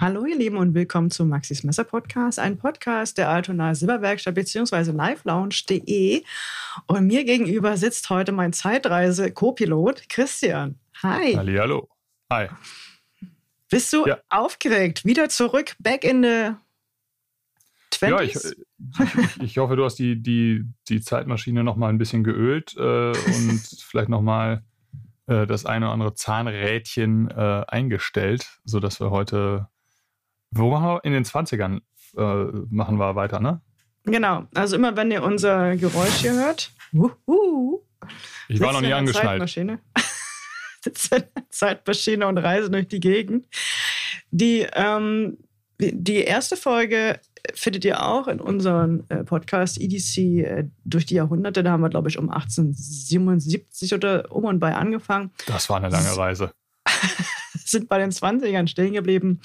Hallo ihr Lieben und willkommen zum Maxis Messer Podcast, ein Podcast der Altona Silberwerkstatt bzw. livelounge.de. Und mir gegenüber sitzt heute mein Zeitreise-Copilot Christian. Hi. Hallo. Hi. Bist du ja. aufgeregt? Wieder zurück, back in the 20s? Ja, ich, ich, ich hoffe, du hast die, die, die Zeitmaschine noch mal ein bisschen geölt äh, und vielleicht noch mal äh, das eine oder andere Zahnrädchen äh, eingestellt, sodass wir heute, wo machen wir? In den 20ern äh, machen wir weiter, ne? Genau, also immer wenn ihr unser Geräusch hier hört, wuhu, ich war noch nie angeschnallt. Zeitmaschine. Zeitmaschine und Reise durch die Gegend. Die, ähm, die erste Folge findet ihr auch in unserem äh, Podcast EDC äh, durch die Jahrhunderte. Da haben wir, glaube ich, um 1877 oder um und bei angefangen. Das war eine lange Reise. sind bei den 20ern stehen geblieben.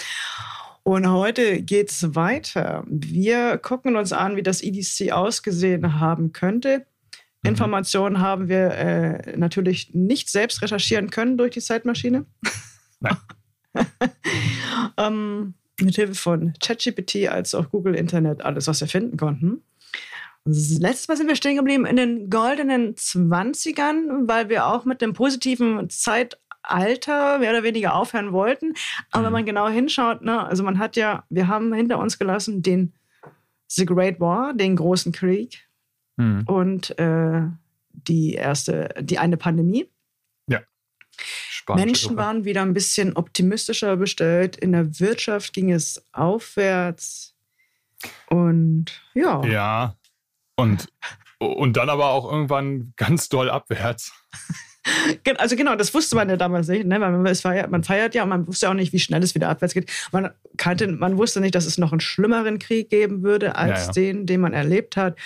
Und heute geht es weiter. Wir gucken uns an, wie das EDC ausgesehen haben könnte. Mhm. Informationen haben wir äh, natürlich nicht selbst recherchieren können durch die Zeitmaschine. Nein. ähm, mit Hilfe von ChatGPT als auch Google Internet alles, was wir finden konnten. Letztes Mal sind wir stehen geblieben in den goldenen 20ern, weil wir auch mit dem positiven Zeitalter mehr oder weniger aufhören wollten. Aber mhm. wenn man genau hinschaut, ne, also man hat ja, wir haben hinter uns gelassen den The Great War, den großen Krieg mhm. und äh, die erste, die eine Pandemie. Spanische Menschen Gruppe. waren wieder ein bisschen optimistischer bestellt. In der Wirtschaft ging es aufwärts. Und ja. Ja. Und, und dann aber auch irgendwann ganz doll abwärts. Also genau, das wusste man ja damals nicht, ne? man, feiert, man feiert ja und man wusste auch nicht, wie schnell es wieder abwärts geht. Man, kannte, man wusste nicht, dass es noch einen schlimmeren Krieg geben würde als ja, ja. den, den man erlebt hat.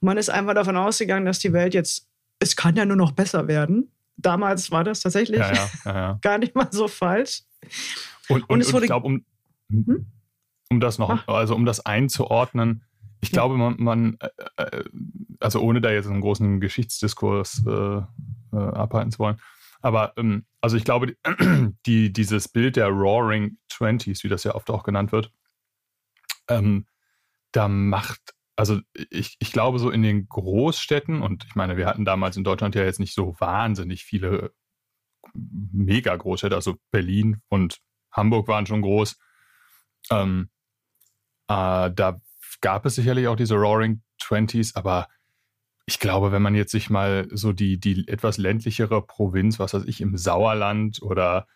Und man ist einfach davon ausgegangen, dass die Welt jetzt, es kann ja nur noch besser werden damals war das tatsächlich ja, ja, ja, gar nicht mal so falsch. Und, und, und es wurde. ich glaube, um, hm? um das noch, also um das einzuordnen, ich glaube, man, man äh, äh, also ohne da jetzt einen großen Geschichtsdiskurs äh, äh, abhalten zu wollen, aber ähm, also ich glaube, die, dieses Bild der Roaring Twenties, wie das ja oft auch genannt wird, ähm, da macht also ich, ich glaube, so in den Großstädten, und ich meine, wir hatten damals in Deutschland ja jetzt nicht so wahnsinnig viele mega Großstädte, also Berlin und Hamburg waren schon groß. Ähm, äh, da gab es sicherlich auch diese Roaring Twenties, aber ich glaube, wenn man jetzt sich mal so die, die etwas ländlichere Provinz, was weiß ich, im Sauerland oder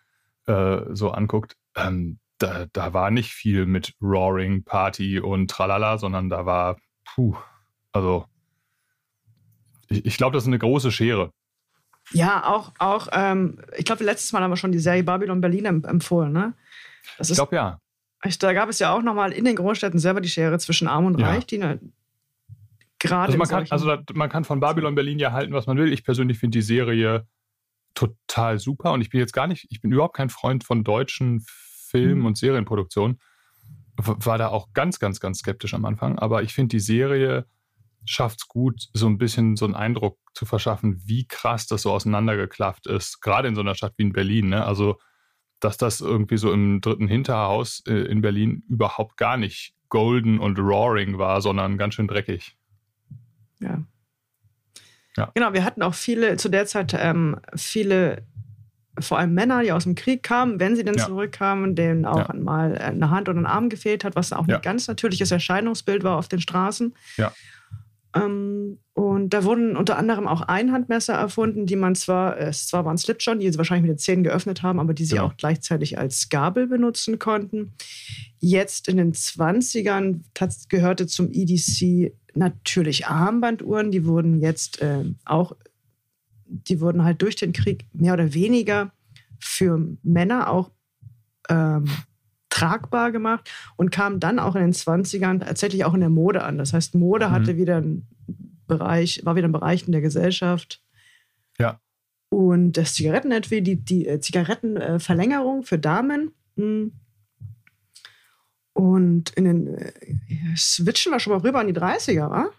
äh, so anguckt, ähm, da, da war nicht viel mit Roaring Party und Tralala, sondern da war puh, also ich, ich glaube, das ist eine große Schere. Ja, auch, auch ähm, ich glaube, letztes Mal haben wir schon die Serie Babylon Berlin empfohlen, ne? Das ich glaube, ja. Da gab es ja auch nochmal in den Großstädten selber die Schere zwischen Arm und Reich, die ne, gerade. Also, man kann, also man kann von Babylon Berlin ja halten, was man will. Ich persönlich finde die Serie total super und ich bin jetzt gar nicht, ich bin überhaupt kein Freund von deutschen Film- mhm. und Serienproduktionen war da auch ganz, ganz, ganz skeptisch am Anfang. Aber ich finde, die Serie schafft es gut, so ein bisschen so einen Eindruck zu verschaffen, wie krass das so auseinandergeklafft ist. Gerade in so einer Stadt wie in Berlin. Ne? Also, dass das irgendwie so im dritten Hinterhaus äh, in Berlin überhaupt gar nicht golden und roaring war, sondern ganz schön dreckig. Ja. Ja. Genau, wir hatten auch viele, zu der Zeit ähm, viele vor allem Männer, die aus dem Krieg kamen, wenn sie denn ja. zurückkamen, denen auch ja. mal eine Hand oder ein Arm gefehlt hat, was auch ein ganz natürliches Erscheinungsbild war auf den Straßen. Ja. Ähm, und da wurden unter anderem auch Einhandmesser erfunden, die man zwar, es zwar waren Slipjohn, die sie wahrscheinlich mit den Zähnen geöffnet haben, aber die sie genau. auch gleichzeitig als Gabel benutzen konnten. Jetzt in den 20ern gehörte zum EDC natürlich Armbanduhren, die wurden jetzt äh, auch die wurden halt durch den Krieg mehr oder weniger für Männer auch ähm, tragbar gemacht und kamen dann auch in den 20ern tatsächlich auch in der Mode an. Das heißt, Mode mhm. hatte wieder einen Bereich, war wieder ein Bereich in der Gesellschaft. Ja. Und das Zigarettenetui, die, die äh, Zigarettenverlängerung für Damen. Mh. Hm. Und in den äh, switchen wir schon mal rüber an die 30er, wa?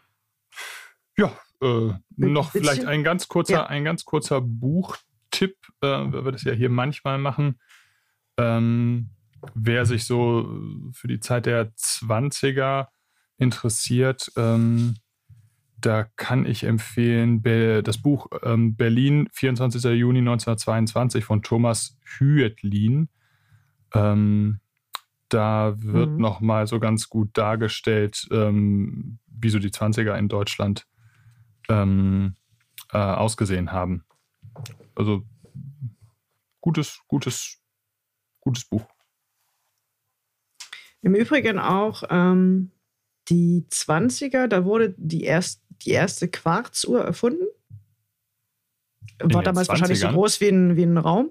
Ja, äh, noch vielleicht ein ganz kurzer, ja. ein ganz kurzer Buchtipp, äh, weil wir das ja hier manchmal machen. Ähm, wer sich so für die Zeit der 20er interessiert, ähm, da kann ich empfehlen das Buch ähm, Berlin, 24. Juni 1922 von Thomas Hüetlin. Ähm, da wird mhm. nochmal so ganz gut dargestellt, ähm, wie so die 20er in Deutschland ähm, äh, ausgesehen haben. Also gutes, gutes, gutes Buch. Im Übrigen auch ähm, die 20er, da wurde die, erst, die erste Quarzuhr erfunden. War damals 20ern? wahrscheinlich so groß wie ein, wie ein Raum.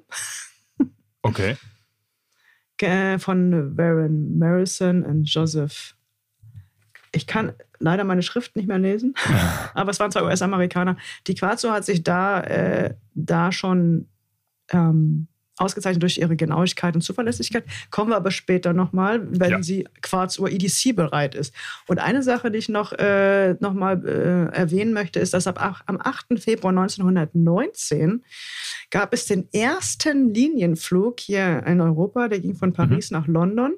Okay. Von Baron Marison und Joseph. Ich kann leider meine Schrift nicht mehr lesen, aber es waren zwei US-Amerikaner. Die Quarzuhr hat sich da, äh, da schon ähm, ausgezeichnet durch ihre Genauigkeit und Zuverlässigkeit. Kommen wir aber später nochmal, wenn ja. sie Quarzuhr EDC bereit ist. Und eine Sache, die ich noch, äh, noch mal äh, erwähnen möchte, ist, dass ab, am 8. Februar 1919 gab es den ersten Linienflug hier in Europa, der ging von Paris mhm. nach London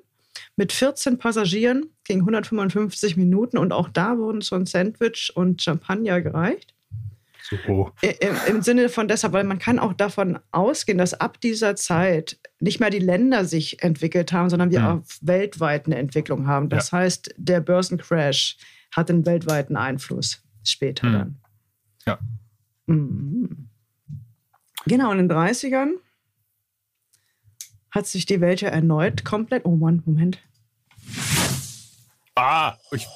mit 14 Passagieren, ging 155 Minuten und auch da wurden so ein Sandwich und Champagner gereicht. So. Im, Im Sinne von deshalb, weil man kann auch davon ausgehen, dass ab dieser Zeit nicht mehr die Länder sich entwickelt haben, sondern wir mhm. auch weltweit eine Entwicklung haben. Das ja. heißt, der Börsencrash hat einen weltweiten Einfluss später mhm. dann. Ja. Mhm. Genau, in den 30ern hat sich die Welt ja erneut komplett. Oh Mann, Moment. Ah, ich,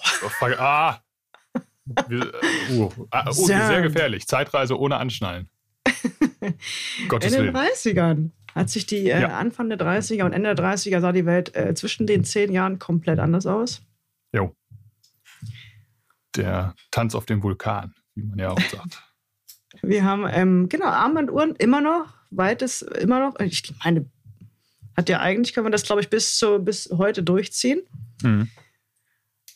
ah, wir, uh, uh, sehr gefährlich. Zeitreise ohne Anschnallen. Gottes In den Willen. 30ern hat sich die äh, ja. Anfang der 30er und Ende der 30er sah die Welt äh, zwischen den zehn Jahren komplett anders aus. Jo. Der Tanz auf dem Vulkan, wie man ja auch sagt. Wir haben, ähm, genau, Armbanduhren immer noch, weites, immer noch. Ich meine, hat ja eigentlich, kann man das, glaube ich, bis, zu, bis heute durchziehen. Mhm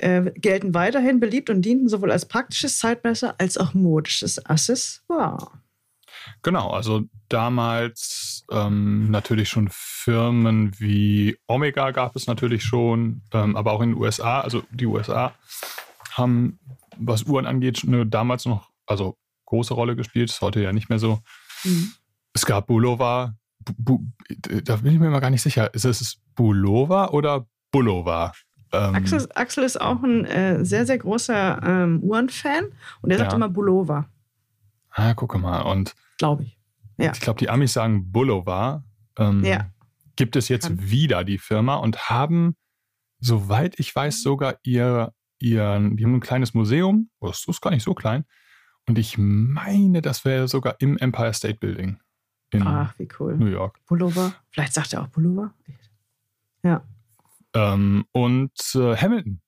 äh, gelten weiterhin beliebt und dienten sowohl als praktisches Zeitmesser als auch modisches Accessoire. Genau, also damals ähm, natürlich schon Firmen wie Omega gab es natürlich schon, ähm, aber auch in den USA, also die USA haben, was Uhren angeht, nur damals noch, also große Rolle gespielt, ist heute ja nicht mehr so. Mhm. Es gab Bulova, Bu, Bu, da bin ich mir immer gar nicht sicher, ist es Bulova oder Bulova? Ähm, Axel, Axel, ist auch ein äh, sehr, sehr großer ähm, Uhrenfan und er sagt ja. immer Bulova. Ah, gucke mal. Und glaube ich. Ja. Ich glaube, die Amis sagen Bulova. Ähm, ja. Gibt es jetzt Kann. wieder die Firma und haben, soweit ich weiß, sogar ihr, ihr, die haben ein kleines Museum. Oh, das ist gar nicht so klein. Und ich meine, das wäre sogar im Empire State Building. In Ach, wie cool. New York. Pullover. Vielleicht sagt er auch Pullover. Ja. Ähm, und äh, Hamilton.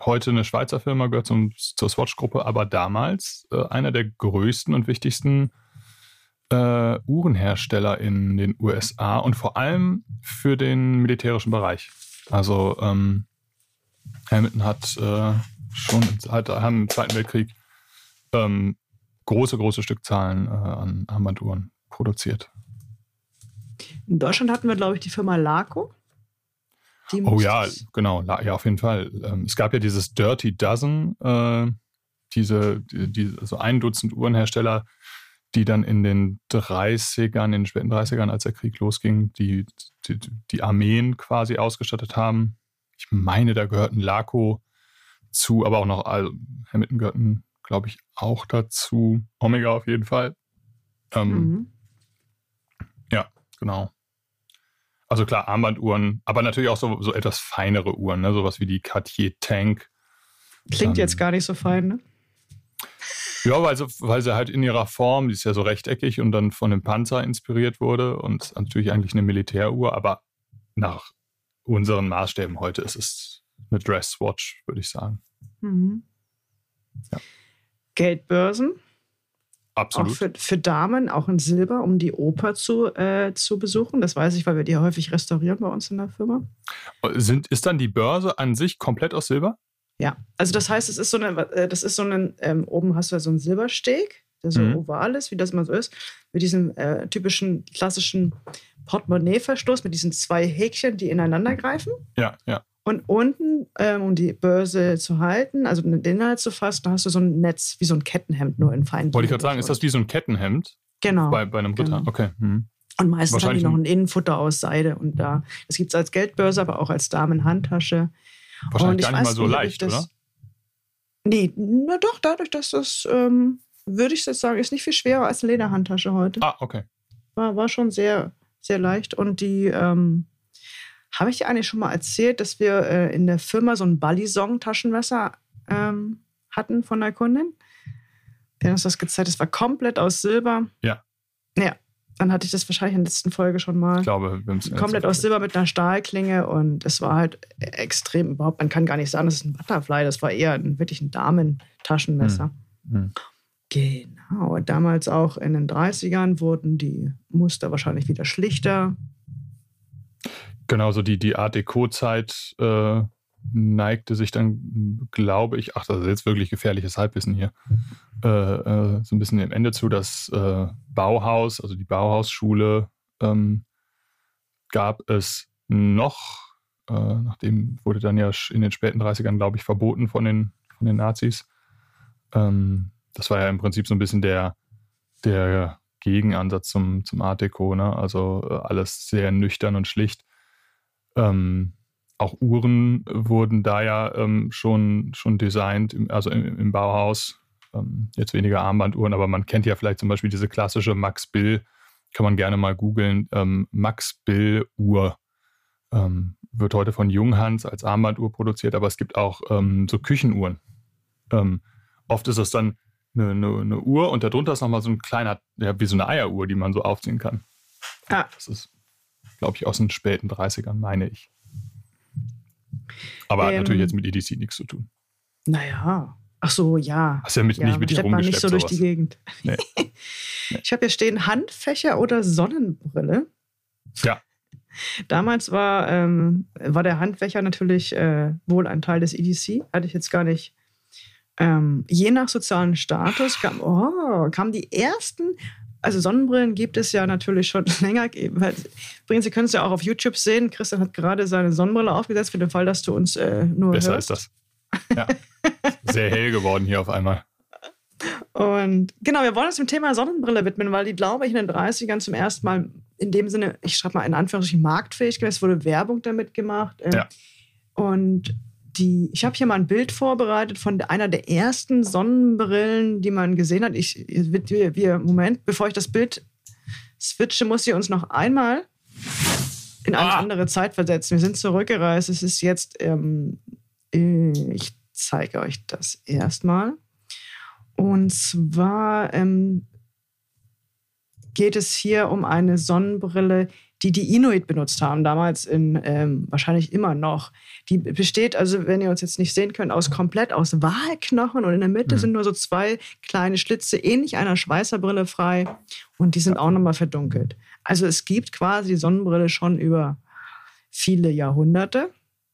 Heute eine Schweizer Firma, gehört zum, zur Swatch-Gruppe, aber damals äh, einer der größten und wichtigsten äh, Uhrenhersteller in den USA und vor allem für den militärischen Bereich. Also ähm, Hamilton hat äh, schon hat, haben im Zweiten Weltkrieg ähm, große, große Stückzahlen äh, an Armbanduhren produziert. In Deutschland hatten wir, glaube ich, die Firma Laco oh ja, genau, ja, auf jeden Fall. Ähm, es gab ja dieses Dirty Dozen, äh, diese, die, die, also ein Dutzend Uhrenhersteller, die dann in den 30ern, in den späten 30ern, als der Krieg losging, die, die, die Armeen quasi ausgestattet haben. Ich meine, da gehörten Laco zu, aber auch noch, also Hamilton gehörten, glaube ich, auch dazu. Omega auf jeden Fall. Ähm, mhm. Ja, genau. Also klar, Armbanduhren, aber natürlich auch so, so etwas feinere Uhren, ne? sowas wie die Cartier Tank. Klingt ähm, jetzt gar nicht so fein, ne? Ja, weil sie, weil sie halt in ihrer Form, die ist ja so rechteckig und dann von dem Panzer inspiriert wurde und natürlich eigentlich eine Militäruhr, aber nach unseren Maßstäben heute ist es eine Dresswatch, würde ich sagen. Mhm. Ja. Geldbörsen Absolut. Auch für, für Damen, auch in Silber, um die Oper zu, äh, zu besuchen. Das weiß ich, weil wir die häufig restaurieren bei uns in der Firma. Sind, ist dann die Börse an sich komplett aus Silber? Ja, also das heißt, es ist so eine, äh, das ist so ein, ähm, oben hast du ja so einen Silbersteg, der so mhm. oval ist, wie das mal so ist, mit diesem äh, typischen klassischen Portemonnaie-Verschluss mit diesen zwei Häkchen, die ineinander greifen. Ja, ja. Und unten, ähm, um die Börse zu halten, also den Inhalt zu fassen, da hast du so ein Netz, wie so ein Kettenhemd, nur in feinen. Wollte ich gerade sagen, ist das wie so ein Kettenhemd? Genau. Bei, bei einem Ritter, genau. okay. Hm. Und meistens haben die noch ein Innenfutter aus Seide. Und da, das gibt es als Geldbörse, aber auch als Damenhandtasche. Wahrscheinlich gar nicht mal so leicht, das, oder? Nee, na doch, dadurch, dass das, ähm, würde ich jetzt sagen, ist nicht viel schwerer als eine Lederhandtasche heute. Ah, okay. War, war schon sehr, sehr leicht. Und die, ähm, habe ich dir eigentlich schon mal erzählt, dass wir äh, in der Firma so ein Balisong-Taschenmesser ähm, hatten von der Kundin? Der hat uns das gezeigt. Das war komplett aus Silber. Ja. Ja, dann hatte ich das wahrscheinlich in der letzten Folge schon mal. Ich glaube, wir haben Komplett aus Silber mit einer Stahlklinge und es war halt extrem überhaupt. Man kann gar nicht sagen, das ist ein Butterfly, das war eher ein, wirklich ein Damentaschenmesser. Hm. Hm. Genau. Damals auch in den 30ern wurden die Muster wahrscheinlich wieder schlichter. Genau, so die, die Art Deco-Zeit äh, neigte sich dann, glaube ich, ach, das ist jetzt wirklich gefährliches Halbwissen hier, äh, äh, so ein bisschen dem Ende zu, dass äh, Bauhaus, also die Bauhausschule, ähm, gab es noch, äh, nachdem wurde dann ja in den späten 30ern, glaube ich, verboten von den, von den Nazis. Ähm, das war ja im Prinzip so ein bisschen der, der Gegenansatz zum, zum Art Deco, ne? also äh, alles sehr nüchtern und schlicht. Ähm, auch Uhren wurden da ja ähm, schon, schon designt, also im, im Bauhaus. Ähm, jetzt weniger Armbanduhren, aber man kennt ja vielleicht zum Beispiel diese klassische Max Bill, kann man gerne mal googeln, ähm, Max Bill Uhr. Ähm, wird heute von Junghans als Armbanduhr produziert, aber es gibt auch ähm, so Küchenuhren. Oft ist es dann eine, eine, eine, Uhr und darunter ist nochmal so ein kleiner, ja, wie so eine Eieruhr, die man so aufziehen kann. Ah. Das ist, glaube ich, aus den späten 30ern, meine ich. Aber hat natürlich jetzt mit EDC nichts zu tun. Naja. Ach so, ja. Hast ja mit, ja, nicht mit dir rumgeschleppt. nicht so sowas. durch die Gegend. Nee. Ich habe hier stehen Handfächer oder Sonnenbrille. Ja. Damals war, ähm, war der Handfächer natürlich äh, wohl ein Teil des EDC. Hatte ich jetzt gar nicht. Ähm, je nach sozialen Status kam, oh, kamen die ersten also Sonnenbrillen gibt es ja natürlich schon länger. Übrigens, Sie können es ja auch auf YouTube sehen. Christian hat gerade seine Sonnenbrille aufgesetzt für den Fall, dass du uns äh, nur Besser hörst. ist das. Ja. Sehr hell geworden hier auf einmal. Und genau, wir wollen uns dem Thema Sonnenbrille widmen, weil die, glaube ich, in den 30ern zum ersten Mal in dem Sinne, ich schreibe mal in Anführungsstrichen, marktfähig gewesen. Es wurde Werbung damit gemacht. Ähm, Ja. Und die, ich habe hier mal ein Bild vorbereitet von einer der ersten Sonnenbrillen, die man gesehen hat. Ich, wir, wir, Moment, bevor ich das Bild switche, muss ich uns noch einmal in eine Ah. andere Zeit versetzen. Wir sind zurückgereist. Es ist jetzt, ähm, äh, ich zeige euch das erstmal. Und zwar ähm, geht es hier um eine Sonnenbrille, die die Inuit benutzt haben, damals in, ähm, wahrscheinlich immer noch. Die besteht, also wenn ihr uns jetzt nicht sehen könnt, aus komplett aus Walknochen und in der Mitte Mhm. sind nur so zwei kleine Schlitze, ähnlich einer Schweißerbrille frei und die sind auch nochmal verdunkelt. Also es gibt quasi die Sonnenbrille schon über viele Jahrhunderte.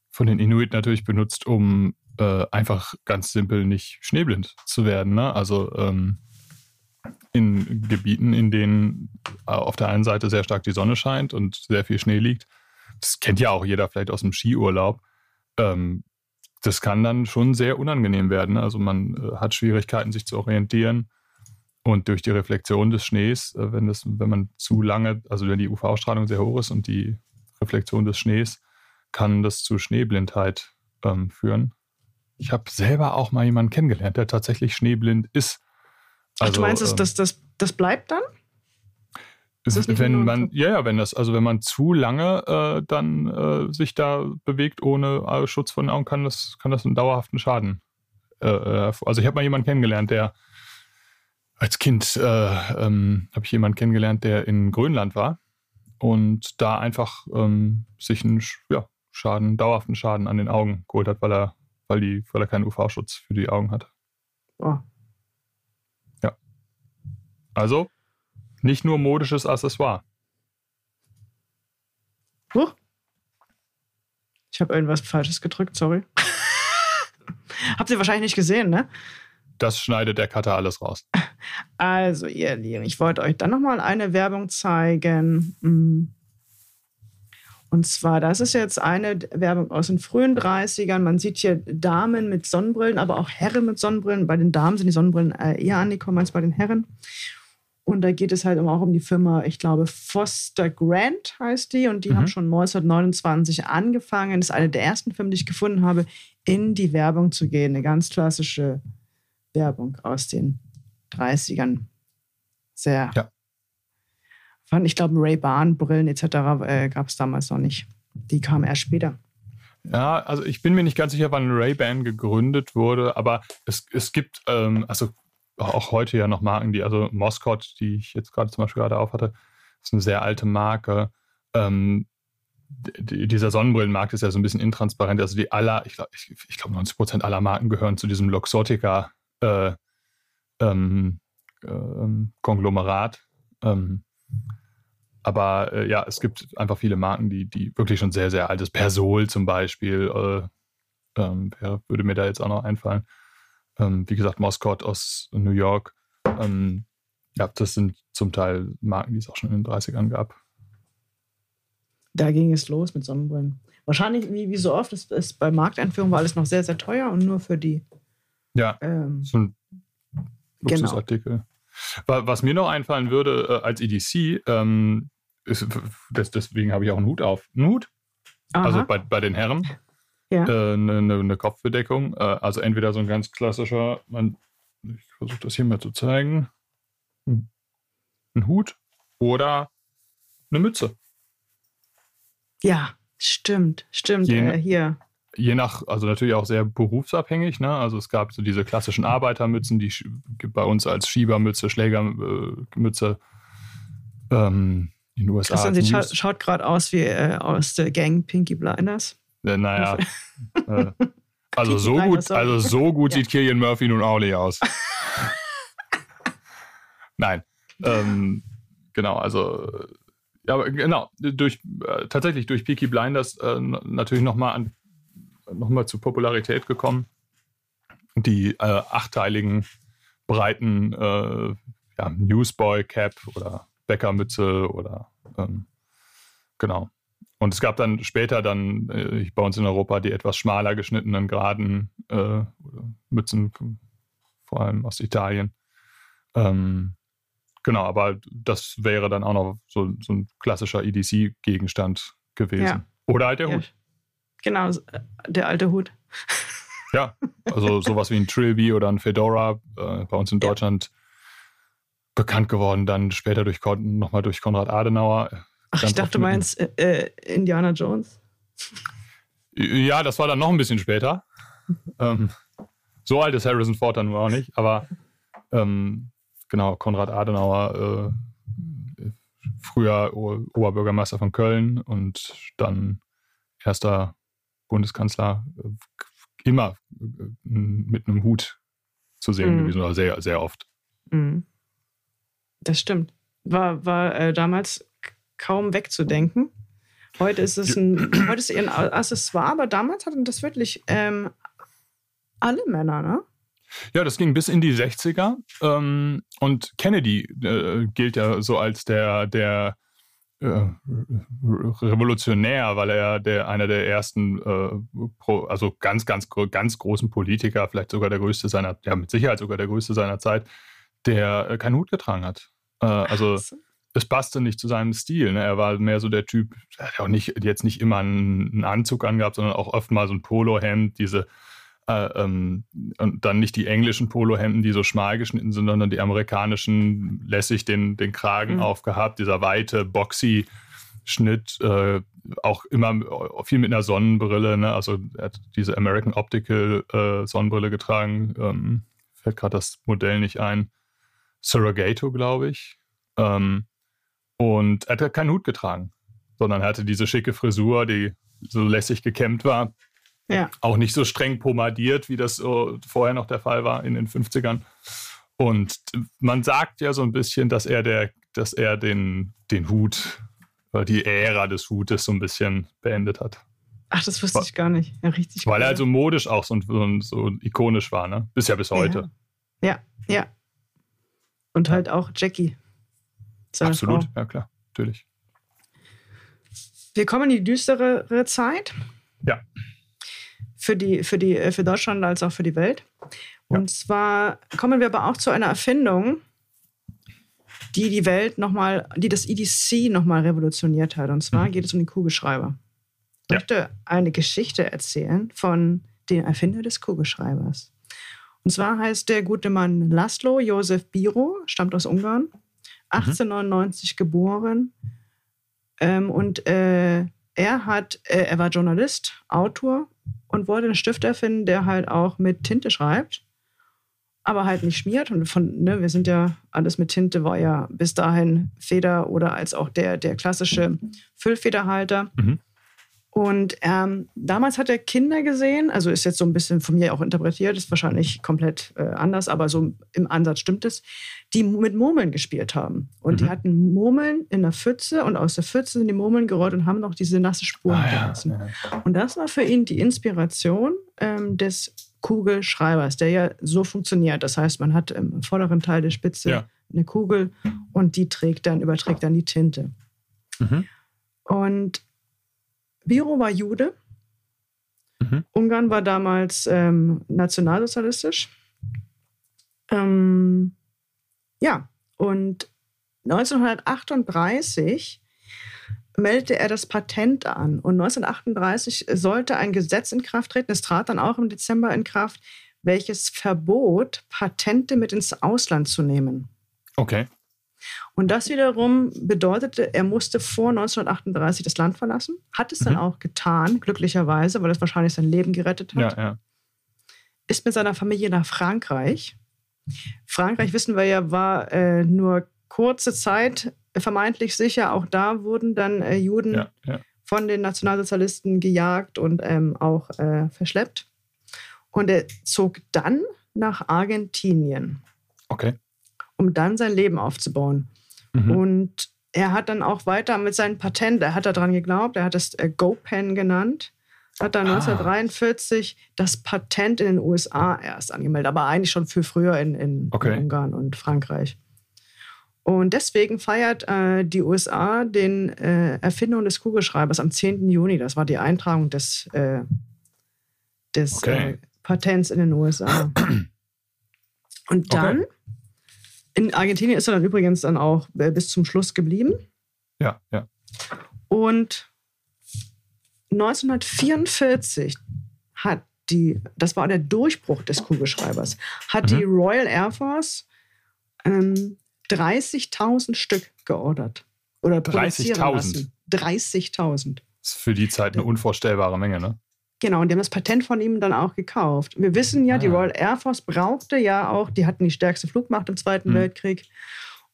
Von den Inuit natürlich benutzt, um äh, einfach ganz simpel nicht schneeblind zu werden. Ne? Also ähm, in Gebieten, in denen äh, auf der einen Seite sehr stark die Sonne scheint und sehr viel Schnee liegt. Das kennt ja auch jeder vielleicht aus dem Skiurlaub. Ähm, das kann dann schon sehr unangenehm werden. Also man äh, hat Schwierigkeiten, sich zu orientieren. Und durch die Reflexion des Schnees, äh, wenn, das, wenn man zu lange, also wenn die UV-Strahlung sehr hoch ist und die Reflexion des Schnees, kann das zu Schneeblindheit ähm, führen. Ich habe selber auch mal jemanden kennengelernt, der tatsächlich schneeblind ist. Ach, du meinst, ähm, das, das, das bleibt dann? ist wenn man, ja, ja, wenn das, also wenn man zu lange äh, dann äh, sich da bewegt ohne äh, Schutz von den Augen, kann das, kann das einen dauerhaften Schaden. Äh, äh, also ich habe mal jemanden kennengelernt, der als Kind äh, ähm, habe ich jemanden kennengelernt, der in Grönland war und da einfach ähm, sich einen ja, Schaden, dauerhaften Schaden an den Augen geholt hat, weil er, weil die, weil er keinen UV-Schutz für die Augen hat. Oh. Also nicht nur modisches Accessoire. Huch. Ich habe irgendwas Falsches gedrückt, sorry. Habt ihr wahrscheinlich nicht gesehen, ne? Das schneidet der Cutter alles raus. Also, ihr Lieben, ich wollte euch dann nochmal eine Werbung zeigen. Hm. Und zwar, das ist jetzt eine Werbung aus den frühen 30ern. Man sieht hier Damen mit Sonnenbrillen, aber auch Herren mit Sonnenbrillen. Bei den Damen sind die Sonnenbrillen äh, eher angekommen als bei den Herren. Und da geht es halt auch um die Firma, ich glaube, Foster Grant heißt die. Und die mhm. haben schon 1929 angefangen. Das ist eine der ersten Firmen, die ich gefunden habe, in die Werbung zu gehen. Eine ganz klassische Werbung aus den 30ern. Sehr ja fand. Ich glaube, Ray-Ban-Brillen etc. Äh, gab es damals noch nicht. Die kamen erst später. Ja, also ich bin mir nicht ganz sicher, wann Ray-Ban gegründet wurde, aber es, es gibt, ähm, also auch heute ja noch Marken, die, also Moscot, die ich jetzt gerade zum Beispiel gerade auf hatte, ist eine sehr alte Marke. Ähm, die, dieser Sonnenbrillenmarkt ist ja so ein bisschen intransparent. Also die aller, ich glaube, ich, ich glaub 90 Prozent aller Marken gehören zu diesem Luxottica äh, ähm, äh, Konglomerat. Ähm, aber äh, ja, es gibt einfach viele Marken, die, die wirklich schon sehr, sehr altes Persol zum Beispiel, äh, ähm, würde mir da jetzt auch noch einfallen. Ähm, wie gesagt, Moscot aus New York. Ähm, ja, das sind zum Teil Marken, die es auch schon in den 30ern gab. Da ging es los mit Sonnenbrillen. Wahrscheinlich, wie, wie so oft, ist, ist bei Markteinführung war alles noch sehr, sehr teuer und nur für die. Ja, ähm, so ein. Luxusartikel. Genau. Was mir noch einfallen würde äh, als EDC, ähm, ist, das, deswegen habe ich auch einen Hut auf. Einen Hut? Aha. Also bei, bei den Herren. Ja. Äh, eine, ne, ne Kopfbedeckung. Äh, also entweder so ein ganz klassischer, man, ich versuche das hier mal zu zeigen. Hm. Ein Hut oder eine Mütze. Ja, stimmt, stimmt. Je, äh, hier je nach, also natürlich auch sehr berufsabhängig. Ne? Also es gab so diese klassischen Arbeitermützen, die bei uns als Schiebermütze, Schlägermütze ähm, in den USA. Christian, sie scha schaut gerade aus wie äh, aus der Gang Pinky Blinders. Äh, naja. äh, also, so gut, also so gut ja. sieht Killian Murphy nun auch nicht aus. Nein. Ähm, genau, also ja, aber genau, durch, äh, tatsächlich durch Peaky Blinders äh, natürlich nochmal an nochmal zu Popularität gekommen. Die äh, achteiligen, breiten äh, ja, Newsboy-Cap oder Bäckermütze oder ähm, genau. Und es gab dann später dann äh, bei uns in Europa die etwas schmaler geschnittenen geraden äh, Mützen, vor allem aus Italien. Ähm, genau, aber das wäre dann auch noch so, so ein klassischer EDC-Gegenstand gewesen. Ja. Oder halt der ja. Hut. Genau, äh, der alte Hut. Ja, also sowas wie ein Trilby oder ein Fedora, äh, bei uns in Deutschland ja. bekannt geworden, dann später durch nochmal durch Konrad Adenauer. Ach, ich dachte, du meinst äh, äh, Indiana Jones. Ja, das war dann noch ein bisschen später. ähm, so alt ist Harrison Ford dann nur auch nicht, aber ähm, genau, Konrad Adenauer, äh, früher Oberbürgermeister von Köln und dann erster Bundeskanzler äh, immer äh, mit einem Hut zu sehen mhm. gewesen, oder sehr, sehr oft. Mhm. Das stimmt. War, war äh, damals kaum wegzudenken. Heute ist es ein, heute ist ein Accessoire, aber damals hatten das wirklich ähm, alle Männer, ne? Ja, das ging bis in die 60er. Ähm, und Kennedy äh, gilt ja so als der, der äh, revolutionär, weil er der, einer der ersten, äh, pro, also ganz, ganz, ganz großen Politiker, vielleicht sogar der größte seiner, ja, mit Sicherheit sogar der größte seiner Zeit, der äh, keinen Hut getragen hat. Äh, also es passte nicht zu seinem Stil. Ne? Er war mehr so der Typ, er hat auch nicht, jetzt nicht immer einen, einen Anzug angehabt, sondern auch oft mal so ein Polohemd, diese äh, ähm, und dann nicht die englischen Polohemden, die so schmal geschnitten sind, sondern die amerikanischen, lässig den, den Kragen mhm. aufgehabt, dieser weite, boxy Schnitt, äh, auch immer viel mit einer Sonnenbrille, ne? also er hat diese American Optical äh, Sonnenbrille getragen, ähm, fällt gerade das Modell nicht ein, Surrogato, glaube ich. Ähm, und er hat keinen Hut getragen, sondern er hatte diese schicke Frisur, die so lässig gekämmt war. Ja. Auch nicht so streng pomadiert, wie das so vorher noch der Fall war in den 50ern. Und man sagt ja so ein bisschen, dass er der, dass er den, den Hut, die Ära des Hutes so ein bisschen beendet hat. Ach, das wusste ich gar nicht. Ja, richtig. Weil cool. er also modisch auch so, so, so, ikonisch war, ne? Bis ja bis heute. Ja, ja. ja. Und halt auch Jackie. Absolut, Frau. ja klar, natürlich. wir kommen in die düstere Zeit. Ja. Für, die, für, die, äh, für Deutschland als auch für die Welt. Und ja. zwar kommen wir aber auch zu einer Erfindung, die die Welt nochmal, die das EDC nochmal revolutioniert hat. Und zwar mhm. geht es um den Kugelschreiber. Ich ja. möchte eine Geschichte erzählen von dem Erfinder des Kugelschreibers. Und zwar heißt der gute Mann Laszlo Josef Biro, stammt aus Ungarn, 1899 mhm. geboren. Ähm, und äh, er hat, äh, er war Journalist, Autor und wollte einen Stift erfinden, der halt auch mit Tinte schreibt aber halt nicht schmiert. Und von, ne, wir sind ja, alles mit Tinte war ja bis dahin Feder oder als auch der, der klassische Füllfederhalter. Mhm. Und ähm, damals hat er Kinder gesehen, also ist jetzt so ein bisschen von mir auch interpretiert, ist wahrscheinlich komplett äh, anders, aber so im Ansatz stimmt es, die mit Murmeln gespielt haben. Und mhm. die hatten Murmeln in der Pfütze und aus der Pfütze sind die Murmeln gerollt und haben noch diese nasse Spuren ah, gelassen. Ja, ja. Und das war für ihn die Inspiration ähm, des Kugelschreibers, der ja so funktioniert. Das heißt, man hat im vorderen Teil der Spitze ja. eine Kugel und die trägt dann, überträgt dann die Tinte. Mhm. Und Biro war Jude. Mhm. Ungarn war damals ähm, nationalsozialistisch. Ähm, ja, und 1938 meldete er das Patent an. Und 1938 sollte ein Gesetz in Kraft treten, es trat dann auch im Dezember in Kraft, welches verbot, Patente mit ins Ausland zu nehmen. Okay. Und das wiederum bedeutete, er musste vor 1938 das Land verlassen, hat es mhm. dann auch getan, glücklicherweise, weil es wahrscheinlich sein Leben gerettet hat. Ja, ja. Ist mit seiner Familie nach Frankreich. Frankreich, wissen wir ja, war äh, nur kurze Zeit vermeintlich sicher. Auch da wurden dann äh, Juden ja. von den Nationalsozialisten gejagt und ähm, auch äh, verschleppt. Und er zog dann nach Argentinien. Okay. Um dann sein Leben aufzubauen. Mhm. Und er hat dann auch weiter mit seinem Patent, er hat daran geglaubt, er hat es äh, GoPen genannt, hat dann ah. 1943 das Patent in den USA erst angemeldet, aber eigentlich schon viel früher in, in, okay. in Ungarn und Frankreich. Und deswegen feiert äh, die USA den äh, Erfindung des Kugelschreibers am 10. Juni. Das war die Eintragung des, äh, des okay. Äh, Patents in den USA. Und dann, okay. In Argentinien ist er dann übrigens dann auch äh, bis zum Schluss geblieben. Ja, ja. Und 1944 hat die, das war der Durchbruch des Kugelschreibers, hat mhm. die Royal Air Force ähm, 30.000 Stück geordert. Oder 30.000. 30.000. Das ist für die Zeit eine unvorstellbare Menge, ne? Genau, und die haben das Patent von ihm dann auch gekauft. Wir wissen ja, ah. die Royal Air Force brauchte ja auch, die hatten die stärkste Flugmacht im Zweiten hm. Weltkrieg,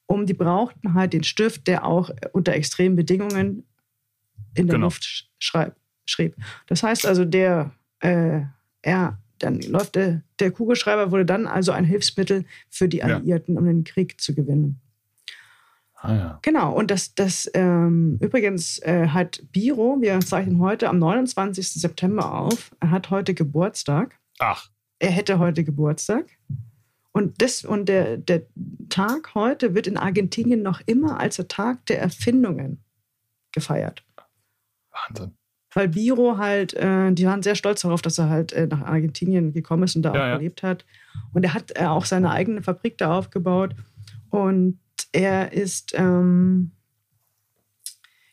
um die brauchten halt den Stift, der auch unter extremen Bedingungen in der genau. Luft schreib, schrieb. Das heißt also, der äh, er dann läuft der, der Kugelschreiber wurde dann also ein Hilfsmittel für die Alliierten, ja. um den Krieg zu gewinnen. Ah, ja. Genau, und das, das ähm, übrigens äh, hat Biro, wir zeichnen heute am 29. September auf, er hat heute Geburtstag. Ach. Er hätte heute Geburtstag. Und, das, und der, der Tag heute wird in Argentinien noch immer als der Tag der Erfindungen gefeiert. Wahnsinn weil Biro halt, äh, die waren sehr stolz darauf, dass er halt äh, nach Argentinien gekommen ist und da ja, auch ja. gelebt hat. Und er hat äh, auch seine eigene Fabrik da aufgebaut. Und er ist ähm,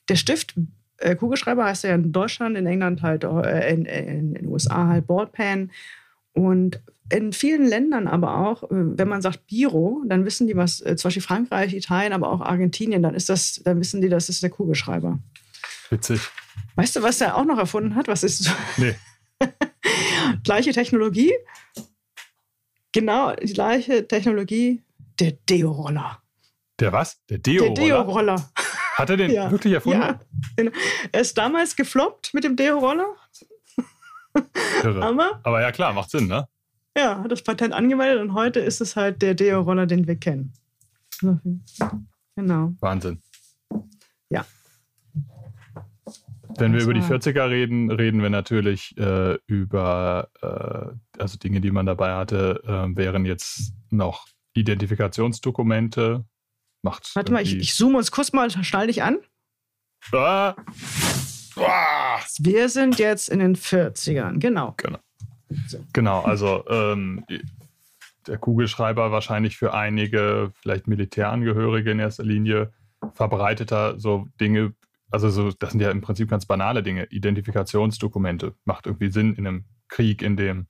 der Stift, äh, Kugelschreiber heißt er ja in Deutschland, in England halt, äh, in, in, in den USA halt Boardpan. Und in vielen Ländern aber auch, äh, wenn man sagt Biro, dann wissen die was, zum Beispiel Frankreich, Italien, aber auch Argentinien, dann ist das, dann wissen die, das ist der Kugelschreiber. Witzig. Weißt du, was er auch noch erfunden hat? Was ist Nee. gleiche Technologie? Genau, die gleiche Technologie. Der Deo-Roller. Der was? Der Deo-Roller? Der Deo-Roller. Hat er den ja. wirklich erfunden? Ja. Er ist damals gefloppt mit dem Deo-Roller. aber, aber ja, klar, macht Sinn, ne? Ja, hat das Patent angemeldet und heute ist es halt der Deo-Roller, den wir kennen. Genau. Wahnsinn. Ja. Wenn wir über die 40er reden, reden wir natürlich äh, über äh, also Dinge, die man dabei hatte, äh, wären jetzt noch Identifikationsdokumente. Macht Warte mal, ich, ich zoome uns kurz mal, schnall dich an. Ah. Wir sind jetzt in den 40ern, genau. Genau. Genau, also ähm, der Kugelschreiber wahrscheinlich für einige, vielleicht Militärangehörige in erster Linie, verbreiteter so Dinge, also so, das sind ja im Prinzip ganz banale Dinge. Identifikationsdokumente macht irgendwie Sinn in einem Krieg, in dem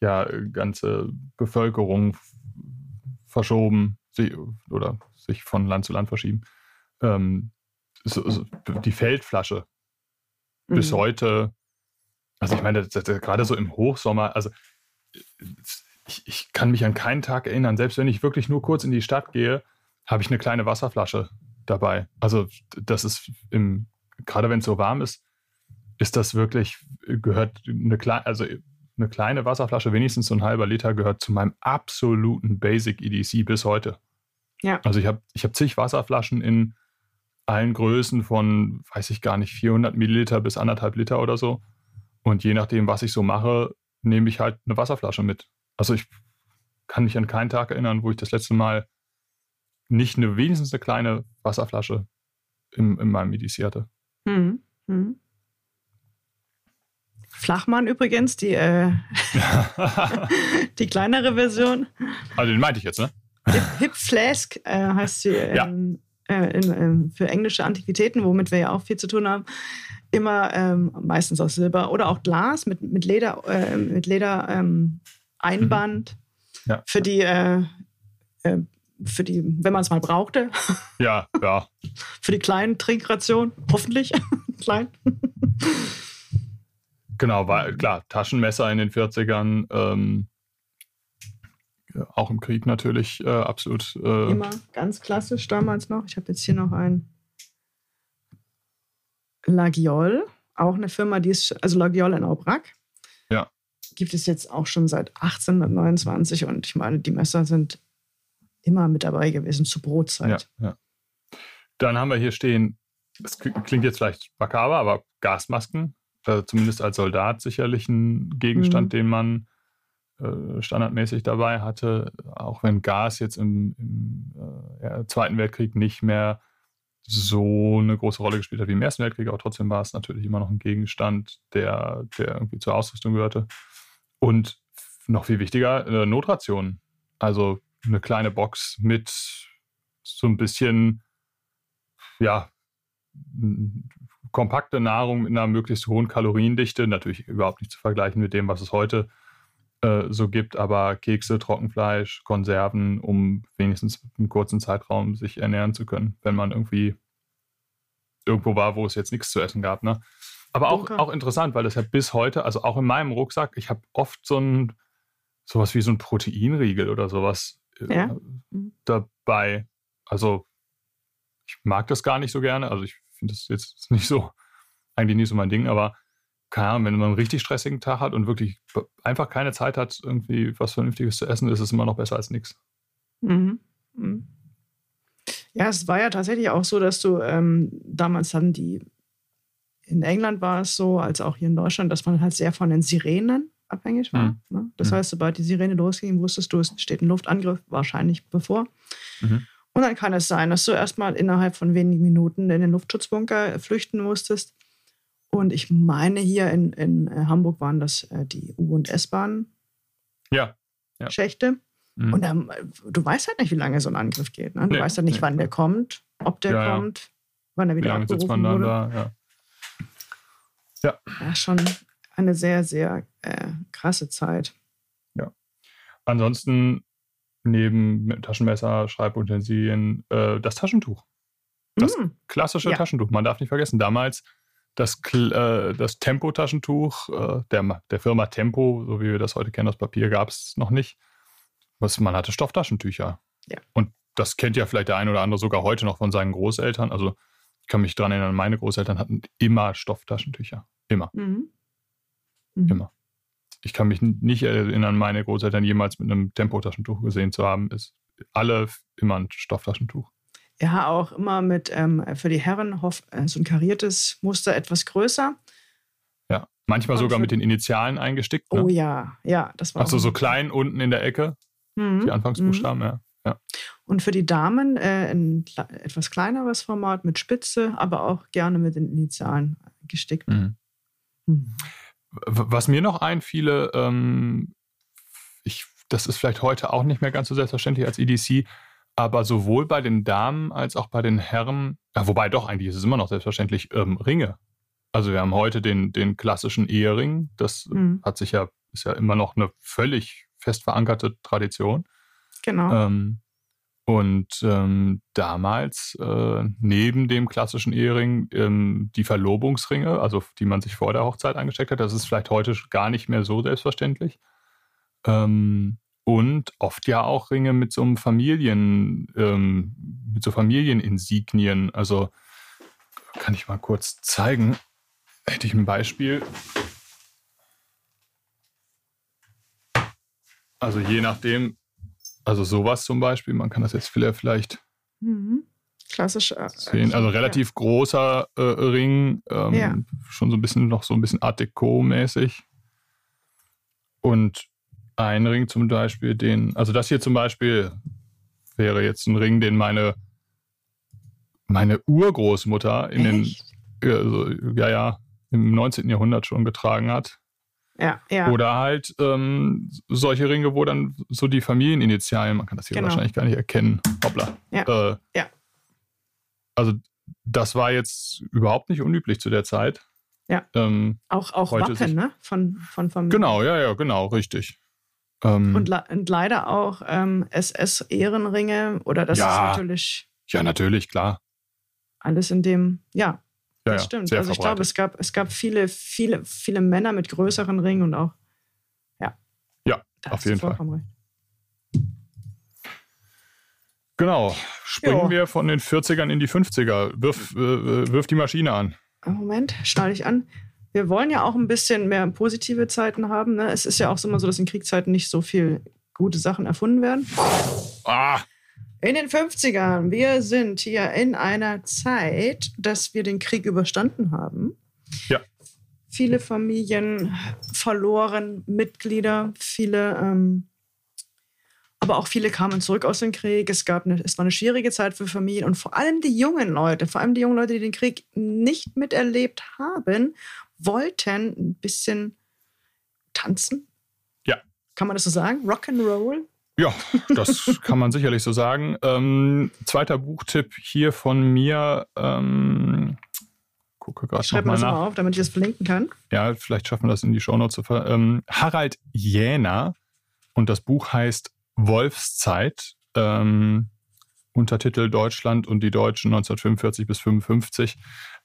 ja ganze Bevölkerung verschoben oder sich von Land zu Land verschieben. Ähm, so, so, die Feldflasche mhm. bis heute, also ich meine, gerade so im Hochsommer, also ich, ich, kann mich an keinen Tag erinnern, selbst wenn ich wirklich nur kurz in die Stadt gehe, habe ich eine kleine Wasserflasche dabei. Also das ist im, gerade wenn es so warm ist, ist das wirklich, gehört eine kleine, also eine kleine Wasserflasche, wenigstens so ein halber Liter, gehört zu meinem absoluten Basic EDC bis heute. Ja. Also ich habe ich hab zig Wasserflaschen in allen Größen von, weiß ich gar nicht, 400 Milliliter bis anderthalb Liter oder so. Und je nachdem, was ich so mache, nehme ich halt eine Wasserflasche mit. Also ich kann mich an keinen Tag erinnern, wo ich das letzte Mal nicht eine, wenigstens eine kleine Wasserflasche im, in meinem EDC hatte. Mhm. Mhm. Flachmann übrigens, die, äh, die kleinere Version. Also den meinte ich jetzt, ne? Hip, Flask äh, heißt sie ja. ähm, äh, in, ähm, für englische Antiquitäten, womit wir ja auch viel zu tun haben. Immer ähm, meistens aus Silber oder auch Glas mit, mit Leder, äh, mit Leder ähm, Einband mhm. ja. für die äh, äh, für die, wenn man es mal brauchte. Ja, ja. für die kleinen Trinkrationen, hoffentlich klein. Genau, weil klar, Taschenmesser in den 40ern, ähm, auch im Krieg natürlich äh, absolut. Äh, Immer ganz klassisch damals noch. Ich habe jetzt hier noch ein Lagiol, auch eine Firma, die ist, also Lagiol in Aubrac. Ja. Gibt es jetzt auch schon seit 1829 und ich meine, die Messer sind immer mit dabei gewesen zur Brotzeit. Ja, ja. Dann haben wir hier stehen, das klingt jetzt vielleicht makaber, aber Gasmasken, äh, zumindest als Soldat sicherlich ein Gegenstand, mhm. den man äh, standardmäßig dabei hatte, auch wenn Gas jetzt im, im äh, Zweiten Weltkrieg nicht mehr so eine große Rolle gespielt hat wie im Ersten Weltkrieg, aber trotzdem war es natürlich immer noch ein Gegenstand, der, der irgendwie zur Ausrüstung gehörte. Und noch viel wichtiger, äh, Notrationen. Also eine kleine Box mit so ein bisschen, ja, kompakte Nahrung mit einer möglichst hohen Kaloriendichte. Natürlich überhaupt nicht zu vergleichen mit dem, was es heute äh, so gibt, aber Kekse, Trockenfleisch, Konserven, um wenigstens einen kurzen Zeitraum sich ernähren zu können, wenn man irgendwie irgendwo war, wo es jetzt nichts zu essen gab. Ne? Aber auch, auch interessant, weil das ja bis heute, also auch in meinem Rucksack, ich habe oft so ein sowas wie so ein Proteinriegel oder sowas äh, ja. dabei. Also ich mag das gar nicht so gerne. Also ich finde das jetzt nicht so, eigentlich nicht so mein Ding, aber keine Ahnung, wenn man einen richtig stressigen Tag hat und wirklich einfach keine Zeit hat, irgendwie was Vernünftiges zu essen, ist es immer noch besser als nichts. Mhm. Mhm. Ja, es war ja tatsächlich auch so, dass du ähm, damals dann die, in England war es so, als auch hier in Deutschland, dass man halt sehr von den Sirenen abhängig war. Mhm. Ne? Das mhm. heißt, sobald die Sirene losging, wusstest du, es steht ein Luftangriff wahrscheinlich bevor. Mhm. Und dann kann es sein, dass du erstmal innerhalb von wenigen Minuten in den Luftschutzbunker flüchten musstest. Und ich meine, hier in, in äh, Hamburg waren das äh, die U- und S-Bahn-Schächte. Ja, ja. Mhm. Und dann, du weißt halt nicht, wie lange so ein Angriff geht. Ne? Du nee, weißt halt nicht, nee, wann der kommt, ob der ja, kommt, wann er wieder wie lange sitzt man dann wurde. da? Ja. ja. Ja, schon eine sehr, sehr äh, krasse Zeit. Ja. Ansonsten neben Taschenmesser, Schreibutensilien, äh, das Taschentuch. Das mm. klassische ja. Taschentuch. Man darf nicht vergessen, damals das, äh, das Tempo-Taschentuch äh, der, der Firma Tempo, so wie wir das heute kennen aus Papier, gab es noch nicht. Was, man hatte Stofftaschentücher. Ja. Und das kennt ja vielleicht der eine oder andere sogar heute noch von seinen Großeltern. Also ich kann mich daran erinnern, meine Großeltern hatten immer Stofftaschentücher. Immer. Mhm. Mhm. Immer. Ich kann mich nicht erinnern, meine Großeltern jemals mit einem Tempotaschentuch gesehen zu haben. Ist alle immer ein Stofftaschentuch. Ja, auch immer mit ähm, für die Herren äh, so ein kariertes Muster etwas größer. Ja, manchmal Und sogar mit den Initialen eingestickt. Ne? Oh ja, ja, das war. Also so klein unten in der Ecke. Mhm. Die Anfangsbuchstaben, mhm. ja. ja. Und für die Damen äh, ein etwas kleineres Format mit Spitze, aber auch gerne mit den Initialen gestickt. Mhm. Mhm. Was mir noch einfiele, ähm, ich, das ist vielleicht heute auch nicht mehr ganz so selbstverständlich als EDC, aber sowohl bei den Damen als auch bei den Herren, ja, wobei doch eigentlich ist es immer noch selbstverständlich, ähm, Ringe. Also wir haben heute den, den klassischen Ehering, das mhm. hat sich ja, ist ja immer noch eine völlig fest verankerte Tradition. Genau. Ähm, und ähm, damals äh, neben dem klassischen Ehering ähm, die Verlobungsringe, also die man sich vor der Hochzeit angesteckt hat, das ist vielleicht heute gar nicht mehr so selbstverständlich. Ähm, und oft ja auch Ringe mit so einem Familien, ähm, mit so Familieninsignien. Also kann ich mal kurz zeigen. Hätte ich ein Beispiel. Also je nachdem, also sowas zum Beispiel, man kann das jetzt vielleicht mhm. klassisch äh, sehen. Also relativ ja. großer äh, Ring, ähm, ja. schon so ein bisschen noch so ein bisschen Art Deco mäßig. Und ein Ring zum Beispiel, den, also das hier zum Beispiel wäre jetzt ein Ring, den meine meine Urgroßmutter in Echt? den, also, ja, ja, im 19. Jahrhundert schon getragen hat. Ja, ja. Oder halt ähm, solche Ringe, wo dann so die Familieninitialen, man kann das hier genau. wahrscheinlich gar nicht erkennen. Hoppla. Ja. Äh, ja. Also das war jetzt überhaupt nicht unüblich zu der Zeit. Ja. Ähm, auch auch Wappen, ne? Von, von Familien. Genau, ja, ja, genau, richtig. Ähm, und, und, leider auch ähm, SS-Ehrenringe oder das ja, ist natürlich. Ja, natürlich, klar. Alles in dem, ja, ja, das stimmt. also ich glaube, es gab, es gab viele, viele, viele Männer mit größeren Ringen und auch, ja. Ja, auf jeden Fall. Recht. Genau. Springen jo. wir von den 40ern in die 50er. Wirf, äh, wirf die Maschine an. Moment, schneide ich an. Wir wollen ja auch ein bisschen mehr positive Zeiten haben. Ne? Es ist ja auch immer so, dass in Kriegszeiten nicht so viel gute Sachen erfunden werden. Ah! In den 50ern, wir sind hier in einer Zeit, dass wir den Krieg überstanden haben. Ja. Viele Familien verloren Mitglieder, viele, ähm, aber auch viele kamen zurück aus dem Krieg. Es, gab eine, es war eine schwierige Zeit für Familien und vor allem die jungen Leute, vor allem die jungen Leute, die den Krieg nicht miterlebt haben, wollten ein bisschen tanzen. Ja. Kann man das so sagen? Rock'n'Roll? Ja, das kann man sicherlich so sagen. Ähm, zweiter Buchtipp hier von mir. Ähm, gucke gerade Schreib mal das nach. mal auf, damit ich das verlinken kann. Ja, vielleicht schaffen wir das in die Shownotes zu ver ähm, Harald Jäner und das Buch heißt Wolfszeit. Ähm, Untertitel Deutschland und die Deutschen 1945 bis 55.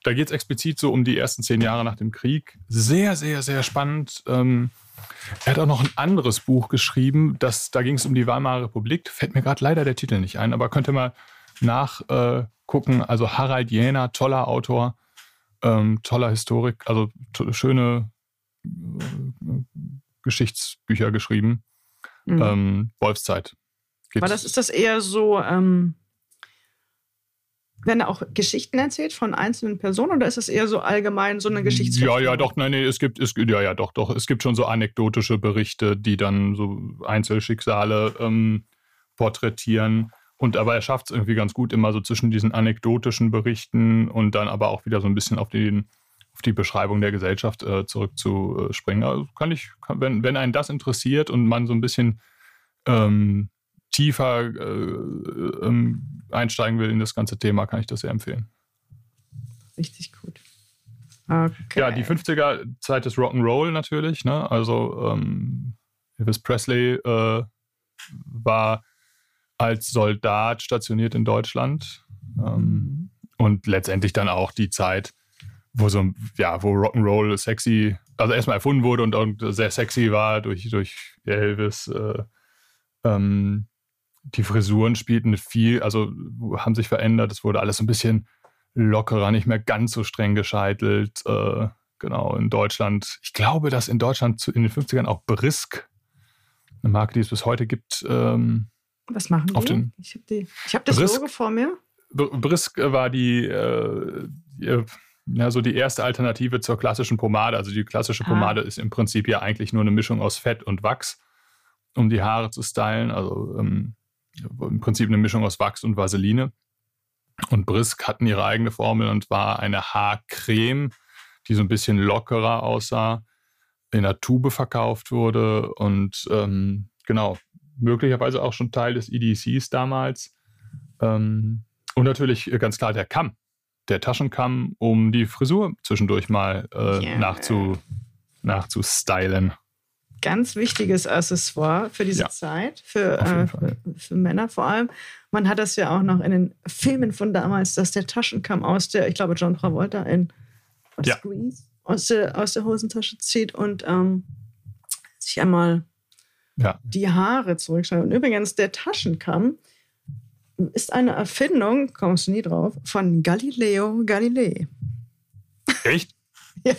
Da geht es explizit so um die ersten zehn Jahre nach dem Krieg. Sehr, sehr, sehr spannend. Ähm, er hat auch noch ein anderes Buch geschrieben, das, da ging es um die Weimarer Republik. Fällt mir gerade leider der Titel nicht ein, aber könnt ihr mal nachgucken. Äh, also Harald Jäner, toller Autor, ähm, toller Historik, also schöne äh, Geschichtsbücher geschrieben. Mhm. Ähm, Wolfszeit. Geht's. Aber das ist das eher so, ähm, wenn er auch Geschichten erzählt von einzelnen Personen oder ist es eher so allgemein so eine Geschichte? Ja, ja, doch, nein, nee, es gibt, es, ja, ja, doch, doch, es gibt schon so anekdotische Berichte, die dann so Einzelschicksale ähm, porträtieren. Und aber er schafft es irgendwie ganz gut, immer so zwischen diesen anekdotischen Berichten und dann aber auch wieder so ein bisschen auf den auf die Beschreibung der Gesellschaft äh, zurückzuspringen. Also kann ich, kann, wenn, wenn einen das interessiert und man so ein bisschen ähm, tiefer äh, ähm, einsteigen will in das ganze Thema, kann ich das sehr empfehlen. Richtig gut. Okay. Ja, die 50er Zeit des Rock'n'Roll natürlich. Ne? Also ähm, Elvis Presley äh, war als Soldat stationiert in Deutschland ähm, und letztendlich dann auch die Zeit, wo so ja, wo Rock'n'Roll sexy, also erstmal erfunden wurde und, und, sehr sexy war durch, durch Elvis. Äh, ähm, die Frisuren spielten viel, also haben sich verändert. Es wurde alles ein bisschen lockerer, nicht mehr ganz so streng gescheitelt. Äh, genau, in Deutschland. Ich glaube, dass in Deutschland in den 50ern auch Brisk, eine Marke, die es bis heute gibt. Ähm, Was machen die? Den, ich habe hab das Brisk, Logo vor mir. Brisk war die, äh, die, ja, so die erste Alternative zur klassischen Pomade. Also die klassische ah. Pomade ah. ist im Prinzip ja eigentlich nur eine Mischung aus Fett und Wachs, um die Haare zu stylen. Also ähm, im Prinzip eine Mischung aus Wachs und Vaseline. Und Brisk hatten ihre eigene Formel und war eine Haarcreme, die so ein bisschen lockerer aussah, in der Tube verkauft wurde und ähm, genau, möglicherweise auch schon Teil des EDCs damals. Ähm, und natürlich ganz klar der Kamm, der Taschenkamm, um die Frisur zwischendurch mal äh, yeah. nachzu, nachzustylen. Ganz wichtiges Accessoire für diese ja. Zeit, für, äh, für, für, Männer vor allem. Man hat das ja auch noch in den Filmen von damals, dass der Taschenkamm aus der, ich glaube, John Travolta in ja. Squeeze aus der, aus der Hosentasche zieht und ähm, sich einmal ja. die Haare zurückschneidet. Und übrigens, der Taschenkamm ist eine Erfindung, kommst du nie drauf, von Galileo Galilei. Echt? ja.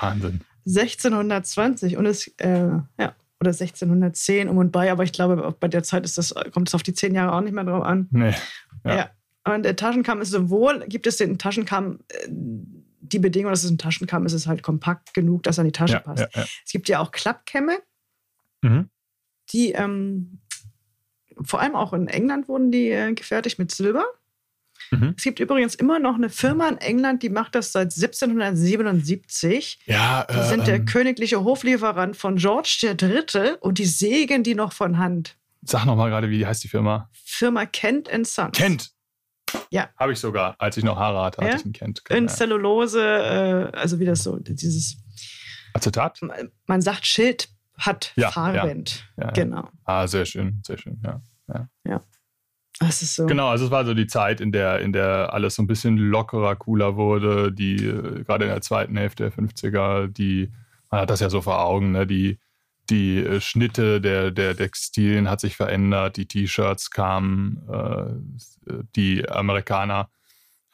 Wahnsinn. 1620 und es, äh, ja, oder 1610 um und bei, aber ich glaube, bei der Zeit ist das, kommt es auf die zehn Jahre auch nicht mehr drauf an. Nee. Ja. ja. Und der Taschenkamm ist sowohl, gibt es den Taschenkamm, äh, die Bedingung, dass es ein Taschenkamm ist, ist halt kompakt genug, dass er an die Tasche ja, passt. Ja. Es gibt ja auch Klappkämme, mhm. die ähm, vor allem auch in England wurden die äh, gefertigt mit Silber. Mhm. Es gibt übrigens immer noch eine Firma in England, die macht das seit 1777. Ja, die sind der ähm, königliche Hoflieferant von George III. und die sägen die noch von Hand. Sag noch mal gerade, wie heißt die Firma? Firma Kent Sons. Kent. Ja. Habe ich sogar, als ich noch Haare hatte, ja? hatte ich einen Kent. In Zellulose, äh, also wie das so, dieses Acetat? Man sagt Schild hat ja, Fahrwind. Ja, ja, genau. Ah, sehr schön, sehr schön, ja. Ja. Das ist so. Genau, also es war so die Zeit, in der, in der alles so ein bisschen lockerer, cooler wurde, die äh, gerade in der zweiten Hälfte der 50er, die, man hat das ja so vor Augen, ne, die, die äh, Schnitte der, der Textilien hat sich verändert, die T-Shirts kamen, äh, die Amerikaner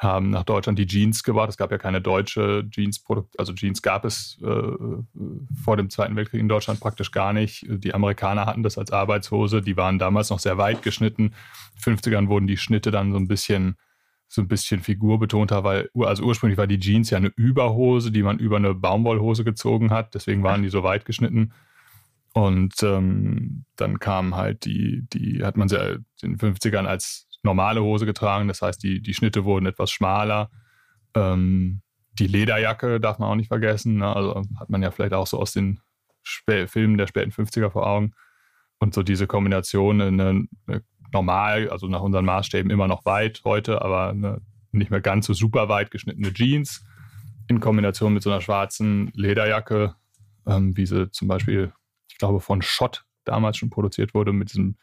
haben nach Deutschland die Jeans gebracht. Es gab ja keine deutsche Jeans-Produkt, also Jeans gab es äh, vor dem Zweiten Weltkrieg in Deutschland praktisch gar nicht. Die Amerikaner hatten das als Arbeitshose, die waren damals noch sehr weit geschnitten. In den 50ern wurden die Schnitte dann so ein bisschen so ein bisschen figurbetonter, weil also ursprünglich war die Jeans ja eine Überhose, die man über eine Baumwollhose gezogen hat, deswegen waren die so weit geschnitten. Und ähm, dann kam halt die, die hat man sie in den 50ern als normale Hose getragen. Das heißt, die, die Schnitte wurden etwas schmaler. Ähm, die Lederjacke darf man auch nicht vergessen. Ne? Also hat man ja vielleicht auch so aus den Spä Filmen der späten 50er vor Augen. Und so diese Kombination, eine, eine normal, also nach unseren Maßstäben immer noch weit heute, aber eine nicht mehr ganz so super weit geschnittene Jeans in Kombination mit so einer schwarzen Lederjacke, ähm, wie sie zum Beispiel, ich glaube, von Schott damals schon produziert wurde, mit diesem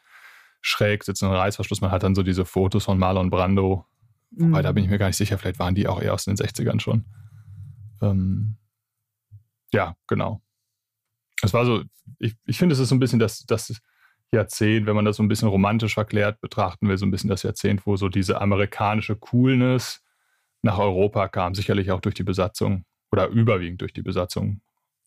schräg sitzenden Reißverschluss. Man hat dann so diese Fotos von Marlon Brando. Mhm. Wobei, da bin ich mir gar nicht sicher, vielleicht waren die auch eher aus den 60ern schon. Ähm, ja, genau. Es war so, ich, ich finde, es ist so ein bisschen das, das Jahrzehnt, wenn man das so ein bisschen romantisch verklärt betrachten will, so ein bisschen das Jahrzehnt, wo so diese amerikanische Coolness nach Europa kam, sicherlich auch durch die Besatzung oder überwiegend durch die Besatzung.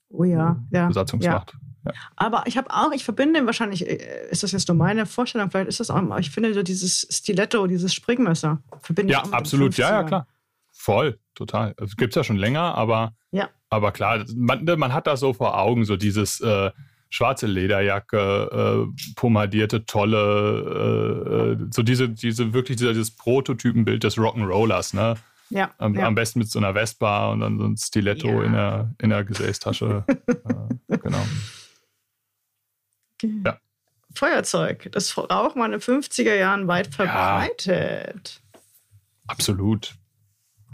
Oh ja, ja. Besatzungsmacht. Ja. Ja. Aber ich habe auch, ich verbinde wahrscheinlich, äh, ist das jetzt nur meine Vorstellung, vielleicht ist das auch, ich finde so dieses Stiletto, dieses Springmesser, verbinde ja, ich auch absolut, ja, ja, klar. Voll, total. Also, Gibt es ja schon länger, aber, ja. aber klar, man, man hat das so vor Augen, so dieses äh, schwarze Lederjacke, äh, pomadierte, tolle, äh, so diese, diese wirklich dieses Prototypenbild des Rock'n'Rollers, ne? Ja, am, ja. am, besten mit so einer Vespa und dann so ein Stiletto ja. in, der, in der Gesäßtasche. äh, genau. Ja. Feuerzeug, das Rauch mal in den 50er Jahren weit verbreitet. Ja, absolut.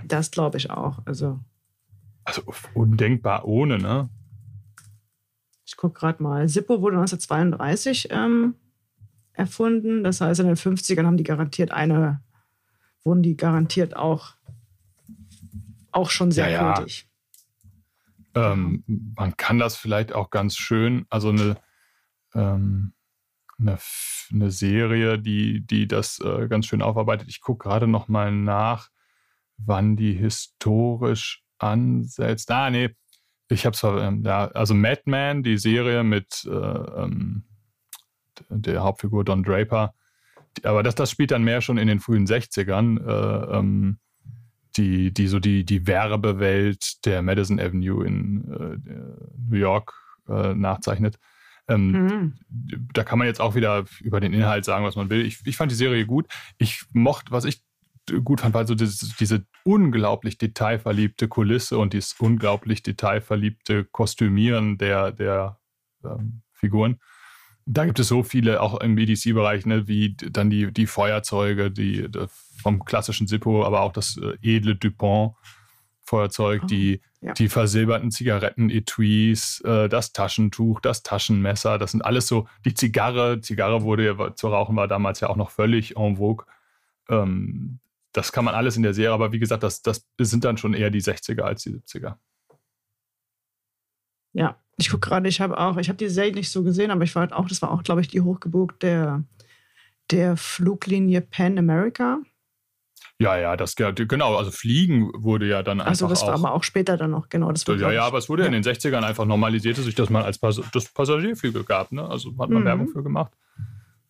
Das glaube ich auch. Also, also undenkbar ohne, ne? Ich gucke gerade mal. Sippo wurde 1932 ähm, erfunden. Das heißt, in den 50ern haben die garantiert eine, wurden die garantiert auch, auch schon sehr ja. Ja. Ähm, man kann das vielleicht auch ganz schön, also eine ähm, eine, eine, Serie, die, die das äh, ganz schön aufarbeitet. Ich gucke gerade noch mal nach, wann die historisch ansetzt. Ah, nee, ich habe es, ähm, ja, also Madman, die Serie mit äh, ähm, der Hauptfigur Don Draper, die, aber das, das spielt dann mehr schon in den frühen 60ern, äh, ähm, die, die so die, die Werbewelt der Madison Avenue in äh, New York äh, nachzeichnet. Ähm, mhm. Da kann man jetzt auch wieder über den Inhalt sagen, was man will. Ich, ich fand die Serie gut. Ich mochte, was ich gut fand, war so diese, diese unglaublich detailverliebte Kulisse und dieses unglaublich detailverliebte Kostümieren der, der ähm, Figuren. Da gibt es so viele, auch im EDC-Bereich, ne, wie dann die, die Feuerzeuge, die, die vom klassischen Sippo, aber auch das äh, edle Dupont. Feuerzeug, oh, die, ja. die versilberten Zigaretten-Etuis, äh, das Taschentuch, das Taschenmesser, das sind alles so, die Zigarre, Zigarre wurde ja, zu rauchen war damals ja auch noch völlig en vogue. Ähm, das kann man alles in der Serie, aber wie gesagt, das, das sind dann schon eher die 60er als die 70er. Ja, ich gucke gerade, ich habe auch, ich habe die Serie nicht so gesehen, aber ich war halt auch, das war auch, glaube ich, die Hochgeburt der, der Fluglinie Pan America. Ja, ja, das genau, also Fliegen wurde ja dann einfach. Also das war auch, aber auch später dann noch, genau. Das ja, ja, aber es wurde ja. in den 60ern einfach normalisierte sich, dass man als Pas das Passagierflüge gab, ne? Also hat man mhm. Werbung für gemacht.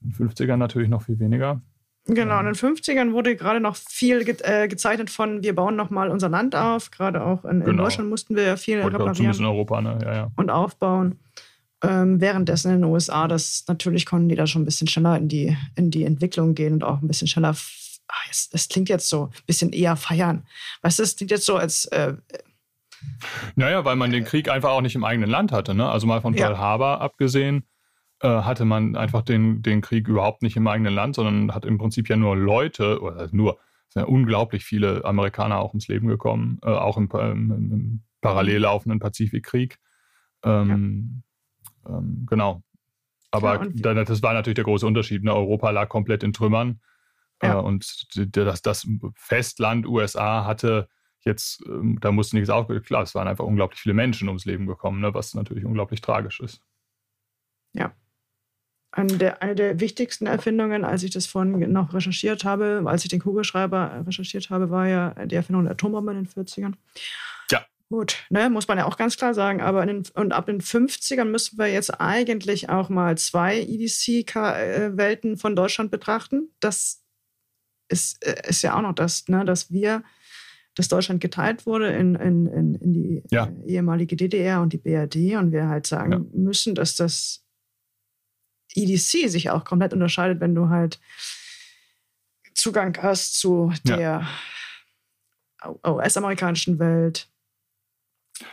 In den 50ern natürlich noch viel weniger. Genau, in den 50ern wurde gerade noch viel ge äh, gezeichnet von, wir bauen nochmal unser Land auf. Gerade auch in, genau. in, Deutschland mussten wir ja viel Wollte reparieren. in Europa, ne? ja, ja. Und aufbauen. Ähm, währenddessen in den USA, das natürlich konnten die da schon ein bisschen schneller in die, in die Entwicklung gehen und auch ein bisschen schneller. Ach, es, es klingt jetzt so ein bisschen eher feiern. Weißt du, es klingt jetzt so als. Äh, naja, weil man den Krieg einfach auch nicht im eigenen Land hatte. Ne? Also mal von Pearl ja. Harbor abgesehen äh, hatte man einfach den, den Krieg überhaupt nicht im eigenen Land, sondern hat im Prinzip ja nur Leute, oder nur, es sind ja unglaublich viele Amerikaner auch ums Leben gekommen, äh, auch im, im, im, parallel laufenden Pazifikkrieg. Ähm, ja. ähm, genau. Aber ja, das war natürlich der große Unterschied. Ne? Europa lag komplett in Trümmern. Ja. Äh, und das, das Festland USA hatte jetzt, ähm, da musste nichts aufgehen. Klar, es waren einfach unglaublich viele Menschen ums Leben gekommen, ne? was natürlich unglaublich tragisch ist. Ja, eine der, eine der wichtigsten Erfindungen, als ich das vorhin noch recherchiert habe, als ich den Kugelschreiber recherchiert habe, war ja die Erfindung der Atombombe in den 40ern. Ja. Gut, ne, muss man ja auch ganz klar sagen. Aber den, und ab den 50ern müssen wir jetzt eigentlich auch mal zwei EDC-Welten von Deutschland betrachten. Das ist, äh, ist ja auch noch das, ne, dass wir, dass Deutschland geteilt wurde in, in, in, in die ja. Äh, ehemalige DDR und die BRD und wir halt sagen ja. müssen, dass das EDC sich auch komplett unterscheidet, wenn du halt Zugang hast zu der ja. US-amerikanischen Welt,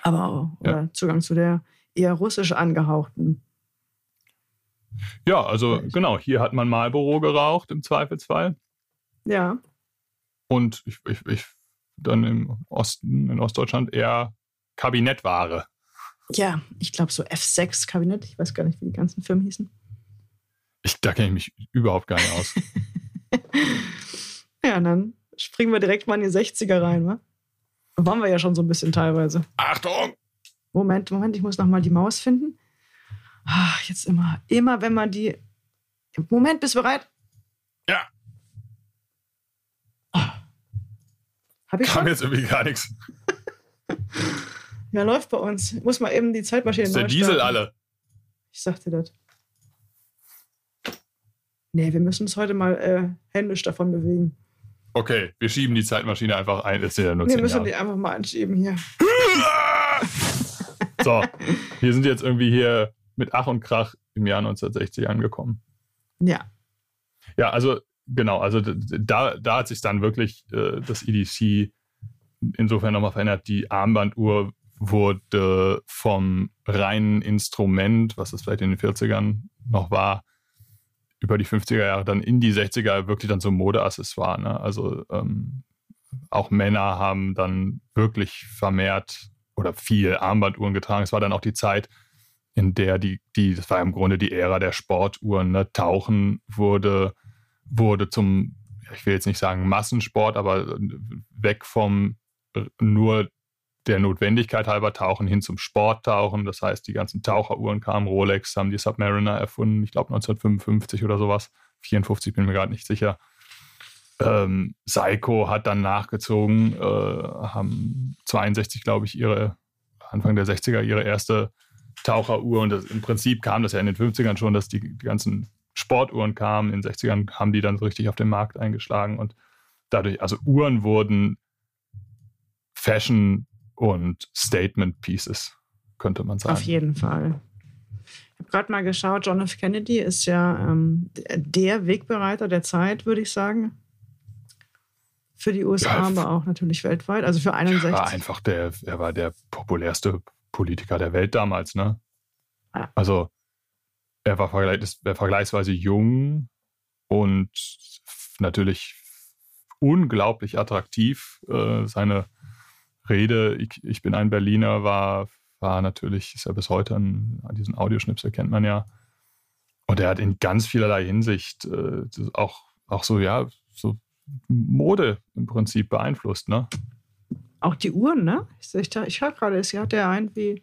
aber auch ja. Zugang zu der eher russisch angehauchten. Ja, also genau, hier hat man Marlboro geraucht im Zweifelsfall. Ja. Und ich, ich, ich dann im Osten, in Ostdeutschland eher Kabinettware. Ja, ich glaube so F6-Kabinett, ich weiß gar nicht, wie die ganzen Firmen hießen. Ich, da kenne ich mich überhaupt gar nicht aus. ja, dann springen wir direkt mal in die 60er rein, wa? Da waren wir ja schon so ein bisschen teilweise. Achtung! Moment, Moment, ich muss noch mal die Maus finden. Ach, jetzt immer, immer wenn man die. Moment, bist du bereit? Ja. Hab ich Kam schon? jetzt irgendwie gar nichts. ja, läuft bei uns. Ich muss mal eben die Zeitmaschine Ist der Diesel alle? Ich sagte das. Nee, wir müssen uns heute mal äh, händisch davon bewegen. Okay, wir schieben die Zeitmaschine einfach ein. Das ja nur wir müssen Jahre. die einfach mal anschieben hier. so, wir sind jetzt irgendwie hier mit Ach und Krach im Jahr 1960 angekommen. Ja. Ja, also genau, also da, da hat sich dann wirklich äh, das EDC insofern nochmal verändert. Die Armbanduhr wurde vom reinen Instrument, was es vielleicht in den 40ern noch war, über die 50er Jahre dann in die 60er wirklich dann so Modeaccessoire. Ne? Also ähm, auch Männer haben dann wirklich vermehrt oder viel Armbanduhren getragen. Es war dann auch die Zeit, in der die, die das war im Grunde die Ära der Sportuhren. Ne? Tauchen wurde, wurde zum, ich will jetzt nicht sagen Massensport, aber weg vom nur der Notwendigkeit halber tauchen hin zum Sporttauchen. Das heißt, die ganzen Taucheruhren kamen. Rolex haben die Submariner erfunden, ich glaube 1955 oder sowas. 54 bin mir gerade nicht sicher. Ähm, Seiko hat dann nachgezogen, äh, haben 62, glaube ich, ihre Anfang der 60er ihre erste Taucheruhr. Und das, im Prinzip kam das ja in den 50ern schon, dass die, die ganzen Sportuhren kamen. In den 60ern haben die dann so richtig auf den Markt eingeschlagen und dadurch, also Uhren wurden Fashion und Statement Pieces, könnte man sagen. Auf jeden Fall. Ich habe gerade mal geschaut, John F. Kennedy ist ja ähm, der Wegbereiter der Zeit, würde ich sagen. Für die USA, ja, aber auch natürlich weltweit. Also für 61. Er war einfach der, er war der populärste Politiker der Welt damals, ne? Ja. Also er war, vergleich, er vergleichsweise jung und natürlich unglaublich attraktiv. Äh, seine Rede, ich, ich, bin ein Berliner, war, war natürlich, ist ja bis heute an, an diesen Audioschnipsel kennt man ja. Und er hat in ganz vielerlei Hinsicht äh, auch, auch so, ja, so Mode im Prinzip beeinflusst, ne? Auch die Uhren, ne? Ich, ich, ich höre gerade, es hat ja irgendwie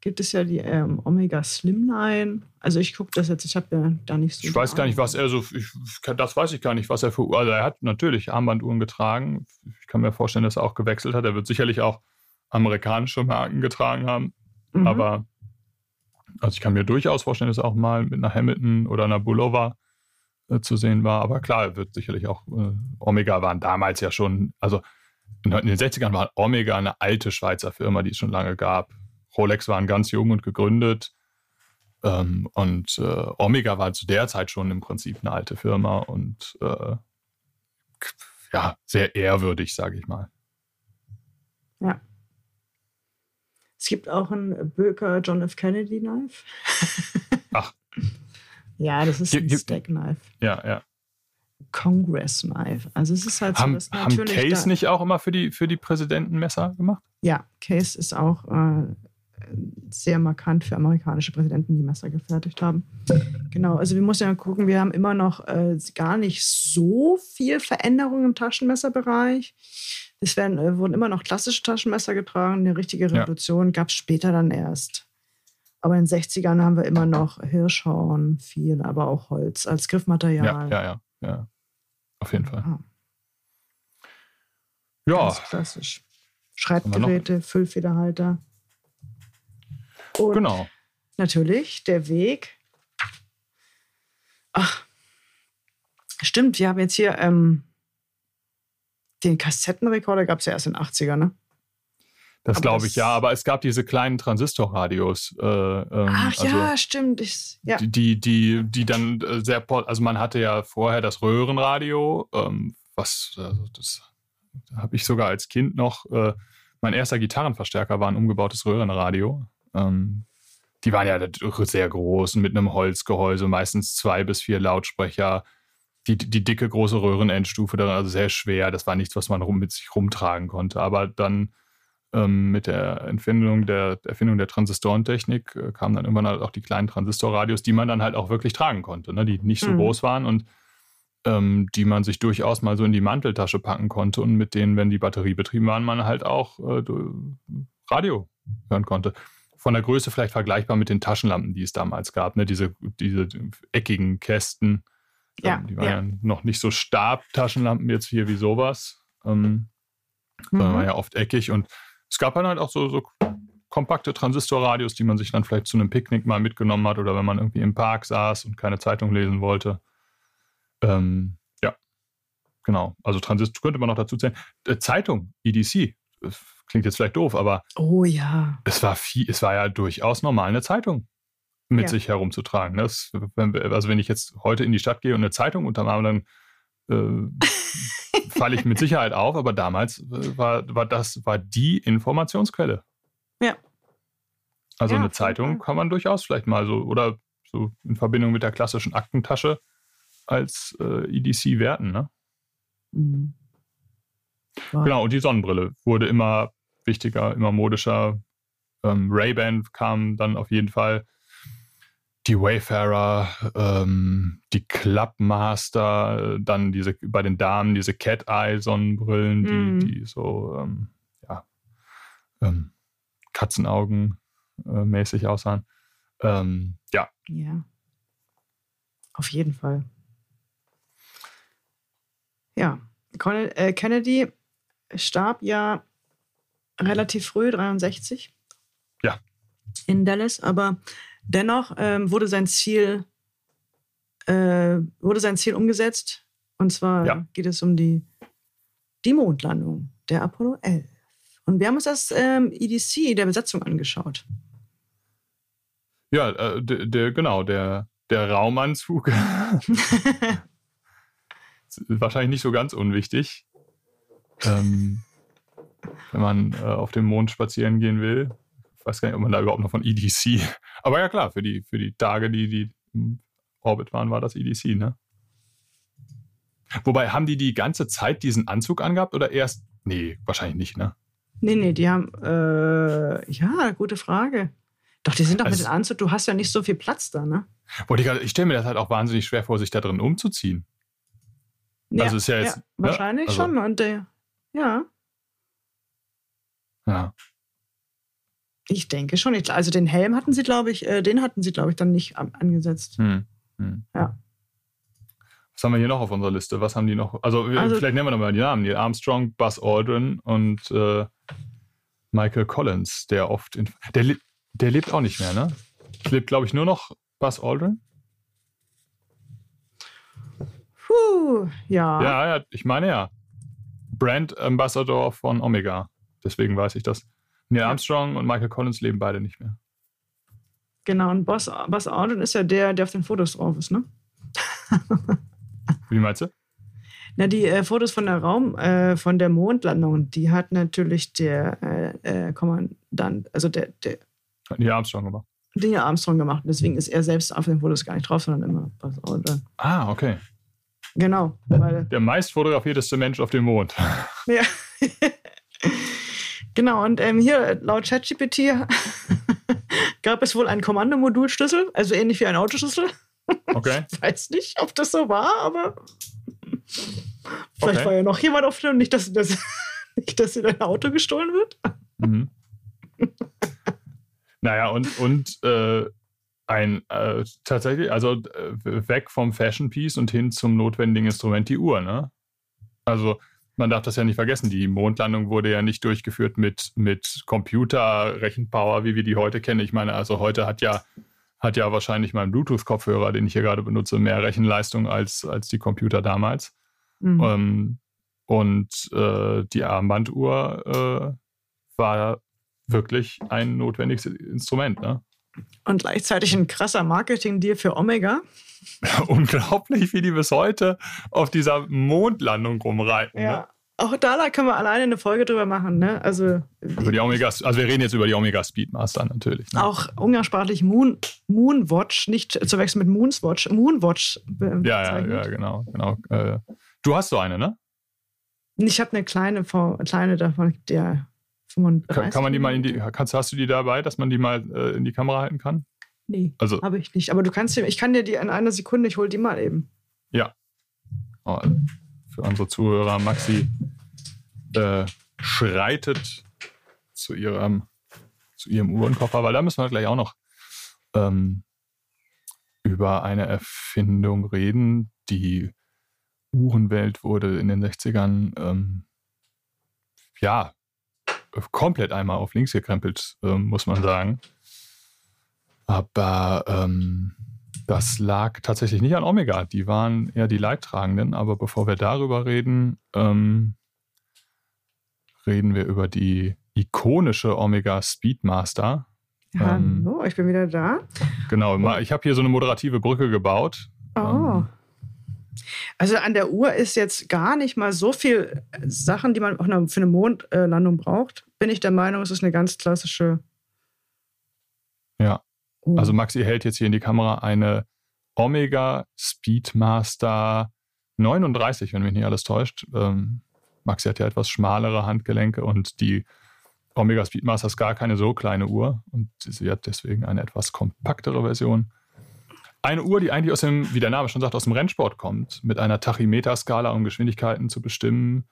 gibt es ja die ähm, Omega Slimline. Also ich gucke das jetzt, ich habe ja da nicht so. Ich weiß gar nicht, was er so, ich, das weiß ich gar nicht, was er für, also er hat natürlich Armbanduhren getragen. Ich kann mir vorstellen, dass er auch gewechselt hat. Er wird sicherlich auch amerikanische Marken getragen haben. Mhm. Aber also ich kann mir durchaus vorstellen, dass er auch mal mit einer Hamilton oder einer Bulova äh, zu sehen war. Aber klar, er wird sicherlich auch, äh, Omega waren damals ja schon, also in den 60ern war Omega eine alte Schweizer Firma, die es schon lange gab. Rolex waren ganz jung und gegründet. Ähm, und äh, Omega war zu der Zeit schon im Prinzip eine alte Firma und äh, ja, sehr ehrwürdig, sage ich mal. Ja. Es gibt auch ein Böker John F. Kennedy Knife. Ach. Ja, das ist ein Stack Knife. Ja, ja. Congress Knife. Also es ist halt so, dass natürlich. Haben Case nicht auch immer für die, für die Präsidentenmesser gemacht? Ja, Case ist auch äh, sehr markant für amerikanische Präsidenten, die Messer gefertigt haben. Genau, also wir müssen ja gucken, wir haben immer noch äh, gar nicht so viel Veränderung im Taschenmesserbereich. Es werden, äh, wurden immer noch klassische Taschenmesser getragen. Eine richtige Revolution ja. gab es später dann erst. Aber in den 60ern haben wir immer noch Hirschhorn, viel, aber auch Holz als Griffmaterial. Ja, ja, ja. ja. Auf jeden Fall. Ja. ja. Ganz klassisch. Schreibgeräte, Füllfederhalter. Und genau. Natürlich der Weg. Ach, stimmt, wir haben jetzt hier ähm, den Kassettenrekorder, gab es ja erst in den 80ern, ne? Das glaube ich, ja, aber es gab diese kleinen Transistorradios. Äh, ähm, Ach also ja, stimmt. Ich, ja. Die, die, die dann äh, sehr, also man hatte ja vorher das Röhrenradio, ähm, was, also das habe ich sogar als Kind noch, äh, mein erster Gitarrenverstärker war ein umgebautes Röhrenradio. Ähm, die waren ja sehr groß mit einem Holzgehäuse, meistens zwei bis vier Lautsprecher. Die, die dicke große Röhrenendstufe, also sehr schwer. Das war nichts, was man rum, mit sich rumtragen konnte. Aber dann ähm, mit der Erfindung der, der, Erfindung der Transistorentechnik äh, kamen dann irgendwann halt auch die kleinen Transistorradios, die man dann halt auch wirklich tragen konnte, ne? die nicht so mhm. groß waren und ähm, die man sich durchaus mal so in die Manteltasche packen konnte und mit denen, wenn die Batterie betrieben waren, man halt auch äh, Radio hören konnte von der Größe vielleicht vergleichbar mit den Taschenlampen, die es damals gab, ne? diese, diese eckigen Kästen. Ja, ähm, die waren ja. ja. noch nicht so Stabtaschenlampen jetzt hier wie sowas, ähm, mhm. sondern waren ja oft eckig. Und es gab dann halt auch so, so kompakte Transistorradios, die man sich dann vielleicht zu einem Picknick mal mitgenommen hat oder wenn man irgendwie im Park saß und keine Zeitung lesen wollte. Ähm, ja, genau. Also Transistor könnte man noch dazu zählen. Äh, Zeitung, EDC, klingt jetzt vielleicht doof, aber oh ja. Es war viel, es war ja durchaus normal, eine Zeitung mit ja. sich herumzutragen. Das, wenn wir, also wenn ich jetzt heute in die Stadt gehe und eine Zeitung unterm Arm, dann äh, falle ich mit Sicherheit auf, aber damals äh, war, war das war die Informationsquelle. Ja. Also ja, eine Zeitung kann man durchaus vielleicht mal so oder so in Verbindung mit der klassischen Aktentasche als äh, EDC werten, ne? Mhm. Genau, und die Sonnenbrille wurde immer wichtiger, immer modischer. Ähm, Ray-Ban kam dann auf jeden Fall. Die Wayfarer, ähm, die Clubmaster, dann diese bei den Damen diese Cat-Eye-Sonnenbrillen, die, mm. die so ähm, ja, ähm, Katzenaugen äh, mäßig aussahen. Ähm, ja. Ja. Auf jeden Fall. Ja. Colin, äh, Kennedy starb ja relativ früh, 63. Ja. In Dallas, aber dennoch ähm, wurde sein Ziel äh, wurde sein Ziel umgesetzt. Und zwar ja. geht es um die, die Mondlandung der Apollo 11. Und wir haben uns das ähm, EDC der Besetzung angeschaut. Ja, äh, der, der, genau, der, der Raumanzug. Wahrscheinlich nicht so ganz unwichtig. ähm, wenn man äh, auf dem Mond spazieren gehen will. Ich weiß gar nicht, ob man da überhaupt noch von EDC. Aber ja klar, für die, für die Tage, die, die im Orbit waren, war das EDC, ne? Wobei, haben die die ganze Zeit diesen Anzug angehabt oder erst? Nee, wahrscheinlich nicht, ne? Nee, nee, die haben, äh, ja, gute Frage. Doch, die sind doch also, mit dem Anzug, du hast ja nicht so viel Platz da, ne? ich, ich stelle mir das halt auch wahnsinnig schwer vor, sich da drin umzuziehen. Ja, also ist ja jetzt. Ja, ne? wahrscheinlich also, schon. Und der, ja. Ja. Ich denke schon. Also den Helm hatten sie, glaube ich, äh, den hatten sie, glaube ich, dann nicht angesetzt. Hm. Hm. Ja. Was haben wir hier noch auf unserer Liste? Was haben die noch? Also, also vielleicht nennen wir nochmal die Namen. Neil Armstrong, Buzz Aldrin und äh, Michael Collins, der oft in. Der, der lebt auch nicht mehr, ne? Lebt, glaube ich, nur noch Buzz Aldrin. Puh, ja. Ja, ja, ich meine ja. Brand Ambassador von Omega. Deswegen weiß ich das. Neil Armstrong und Michael Collins leben beide nicht mehr. Genau, und Buzz, Buzz Aldrin ist ja der, der auf den Fotos drauf ist, ne? Wie meinst du? Na, die äh, Fotos von der Raum, äh, von der Mondlandung, die hat natürlich der äh, äh Kommandant, also der, der Neil Armstrong gemacht. Neil Armstrong gemacht. Deswegen ist er selbst auf den Fotos gar nicht drauf, sondern immer Buzz Aldrin. Ah, okay. Genau. der meist fotografierteste Mensch auf dem Mond. Ja. genau, und ähm, hier laut ChatGPT gab es wohl einen Kommandomodulschlüssel, also ähnlich wie ein Autoschlüssel. Okay. Ich weiß nicht, ob das so war, aber vielleicht okay. war ja noch jemand auf dem, nicht, dass, dass, nicht, dass dir dein Auto gestohlen wird. Mhm. naja, und, und äh, ein äh, tatsächlich, also äh, weg vom Fashion Piece und hin zum notwendigen Instrument, die Uhr, ne? Also man darf das ja nicht vergessen, die Mondlandung wurde ja nicht durchgeführt mit, mit Computer, Rechenpower, wie wir die heute kennen. Ich meine, also heute hat ja hat ja wahrscheinlich mein Bluetooth-Kopfhörer, den ich hier gerade benutze, mehr Rechenleistung als, als die Computer damals. Mhm. Ähm, und äh, die Armbanduhr äh, war wirklich ein notwendiges Instrument. Ne? Und gleichzeitig ein krasser Marketing-Deal für Omega. Unglaublich, wie die bis heute auf dieser Mondlandung rumreiten. Ja. Ne? Auch da können wir alleine eine Folge drüber machen, ne? Also, über die Omega, also wir reden jetzt über die Omega Speedmaster natürlich. Ne? Auch umgangssprachlich Moon, Moonwatch, nicht zu wechseln mit Moonswatch, Moonwatch. Ja, ja, ja, genau, genau. Äh, du hast so eine, ne? Ich habe eine kleine, kleine davon, der 35. Kann, man die mal in die, kannst, hast du die dabei, dass man die mal äh, in die Kamera halten kann? Nee, also, habe ich nicht. Aber du kannst ich kann dir die in einer Sekunde, ich hole die mal eben. Ja. Oh, für unsere Zuhörer, Maxi äh, schreitet zu ihrem, zu ihrem Uhrenkoffer, weil da müssen wir gleich auch noch ähm, über eine Erfindung reden. Die Uhrenwelt wurde in den 60ern ähm, ja komplett einmal auf links gekrempelt, äh, muss man sagen. Aber ähm, das lag tatsächlich nicht an Omega. Die waren eher die Leidtragenden. Aber bevor wir darüber reden, ähm, reden wir über die ikonische Omega Speedmaster. Hallo, ähm, ich bin wieder da. Genau, ich habe hier so eine moderative Brücke gebaut. Oh. Ähm, also an der Uhr ist jetzt gar nicht mal so viel Sachen, die man auch für eine Mondlandung braucht. Bin ich der Meinung, es ist eine ganz klassische. Ja. Oh. Also Maxi hält jetzt hier in die Kamera eine Omega Speedmaster 39, wenn mich nicht alles täuscht. Ähm, Maxi hat ja etwas schmalere Handgelenke und die Omega Speedmaster ist gar keine so kleine Uhr und sie hat deswegen eine etwas kompaktere Version. Eine Uhr, die eigentlich aus dem, wie der Name schon sagt, aus dem Rennsport kommt, mit einer Tachymeter-Skala, um Geschwindigkeiten zu bestimmen.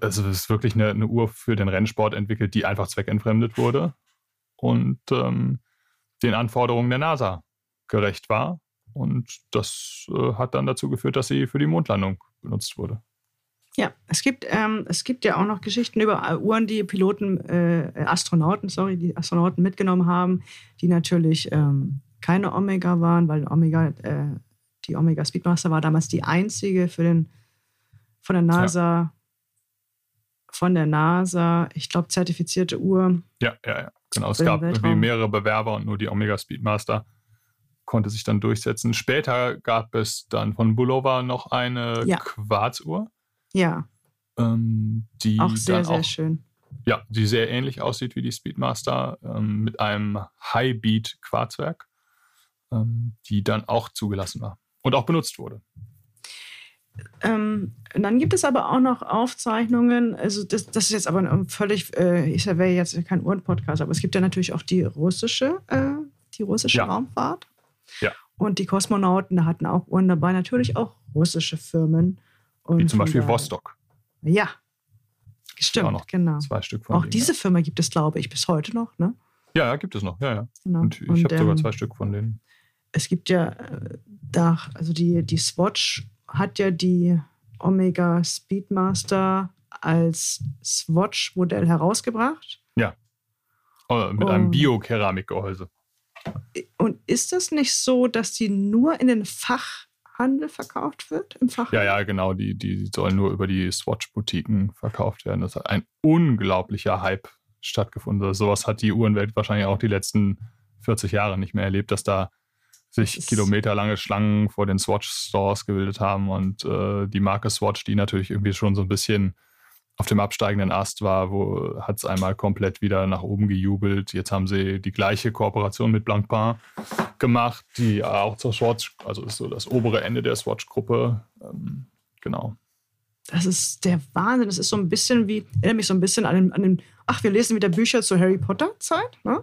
Also es ist wirklich eine, eine, Uhr für den Rennsport entwickelt, die einfach zweckentfremdet wurde und ähm, den Anforderungen der NASA gerecht war. Und das äh, hat dann dazu geführt, dass sie für die Mondlandung benutzt wurde. Ja, es gibt, ähm, es gibt ja auch noch Geschichten über Uhren, die Piloten, äh, Astronauten, sorry, die Astronauten mitgenommen haben, die natürlich ähm, keine Omega waren, weil Omega, äh, die Omega Speedmaster war damals die einzige für den von der NASA. Von der NASA, ich glaube, zertifizierte Uhr. Ja, ja, ja. Genau. Es gab irgendwie mehrere Bewerber und nur die Omega Speedmaster konnte sich dann durchsetzen. Später gab es dann von Bulova noch eine ja. Quarzuhr. Ja. ähm, die auch sehr, sehr auch, schön. Ja, die sehr ähnlich aussieht wie die Speedmaster ähm, mit einem High-Beat-Quarzwerk, ähm, die dann auch zugelassen war und auch benutzt wurde. Ähm, dann gibt es aber auch noch Aufzeichnungen, also das, das ist jetzt aber völlig, äh, ich wäre jetzt kein Uhren-Podcast, aber es gibt ja natürlich auch die russische, äh, die russische ja. Raumfahrt. Ja. Und die Kosmonauten hatten auch Uhren dabei, natürlich auch russische Firmen. Und Wie zum Beispiel da, Vostok. Ja, stimmt, noch genau. Zwei Stück von Auch denen, diese ja. Firma gibt es, glaube ich, bis heute noch, ne? Ja, ja, gibt es noch, ja, ja. Genau. Und ich habe sogar ähm, zwei Stück von denen. Es gibt ja äh, da, also die, die Swatch hat ja die Omega Speedmaster als Swatch-Modell herausgebracht. Ja. Oh, mit einem Bio-Keramikgehäuse. Und ist das nicht so, dass die nur in den Fachhandel verkauft wird? Im Fachhandel? Ja, ja, genau. Die, die sollen nur über die Swatch-Boutiquen verkauft werden. Das hat ein unglaublicher Hype stattgefunden. Also sowas hat die Uhrenwelt wahrscheinlich auch die letzten 40 Jahre nicht mehr erlebt, dass da sich kilometerlange Schlangen vor den Swatch-Stores gebildet haben und äh, die Marke Swatch, die natürlich irgendwie schon so ein bisschen auf dem absteigenden Ast war, wo hat es einmal komplett wieder nach oben gejubelt. Jetzt haben sie die gleiche Kooperation mit Blancpain gemacht, die auch zur Swatch, also ist so das obere Ende der Swatch-Gruppe. Ähm, genau. Das ist der Wahnsinn. Das ist so ein bisschen wie, erinnere mich so ein bisschen an den, an den ach, wir lesen wieder Bücher zur Harry Potter-Zeit, ne?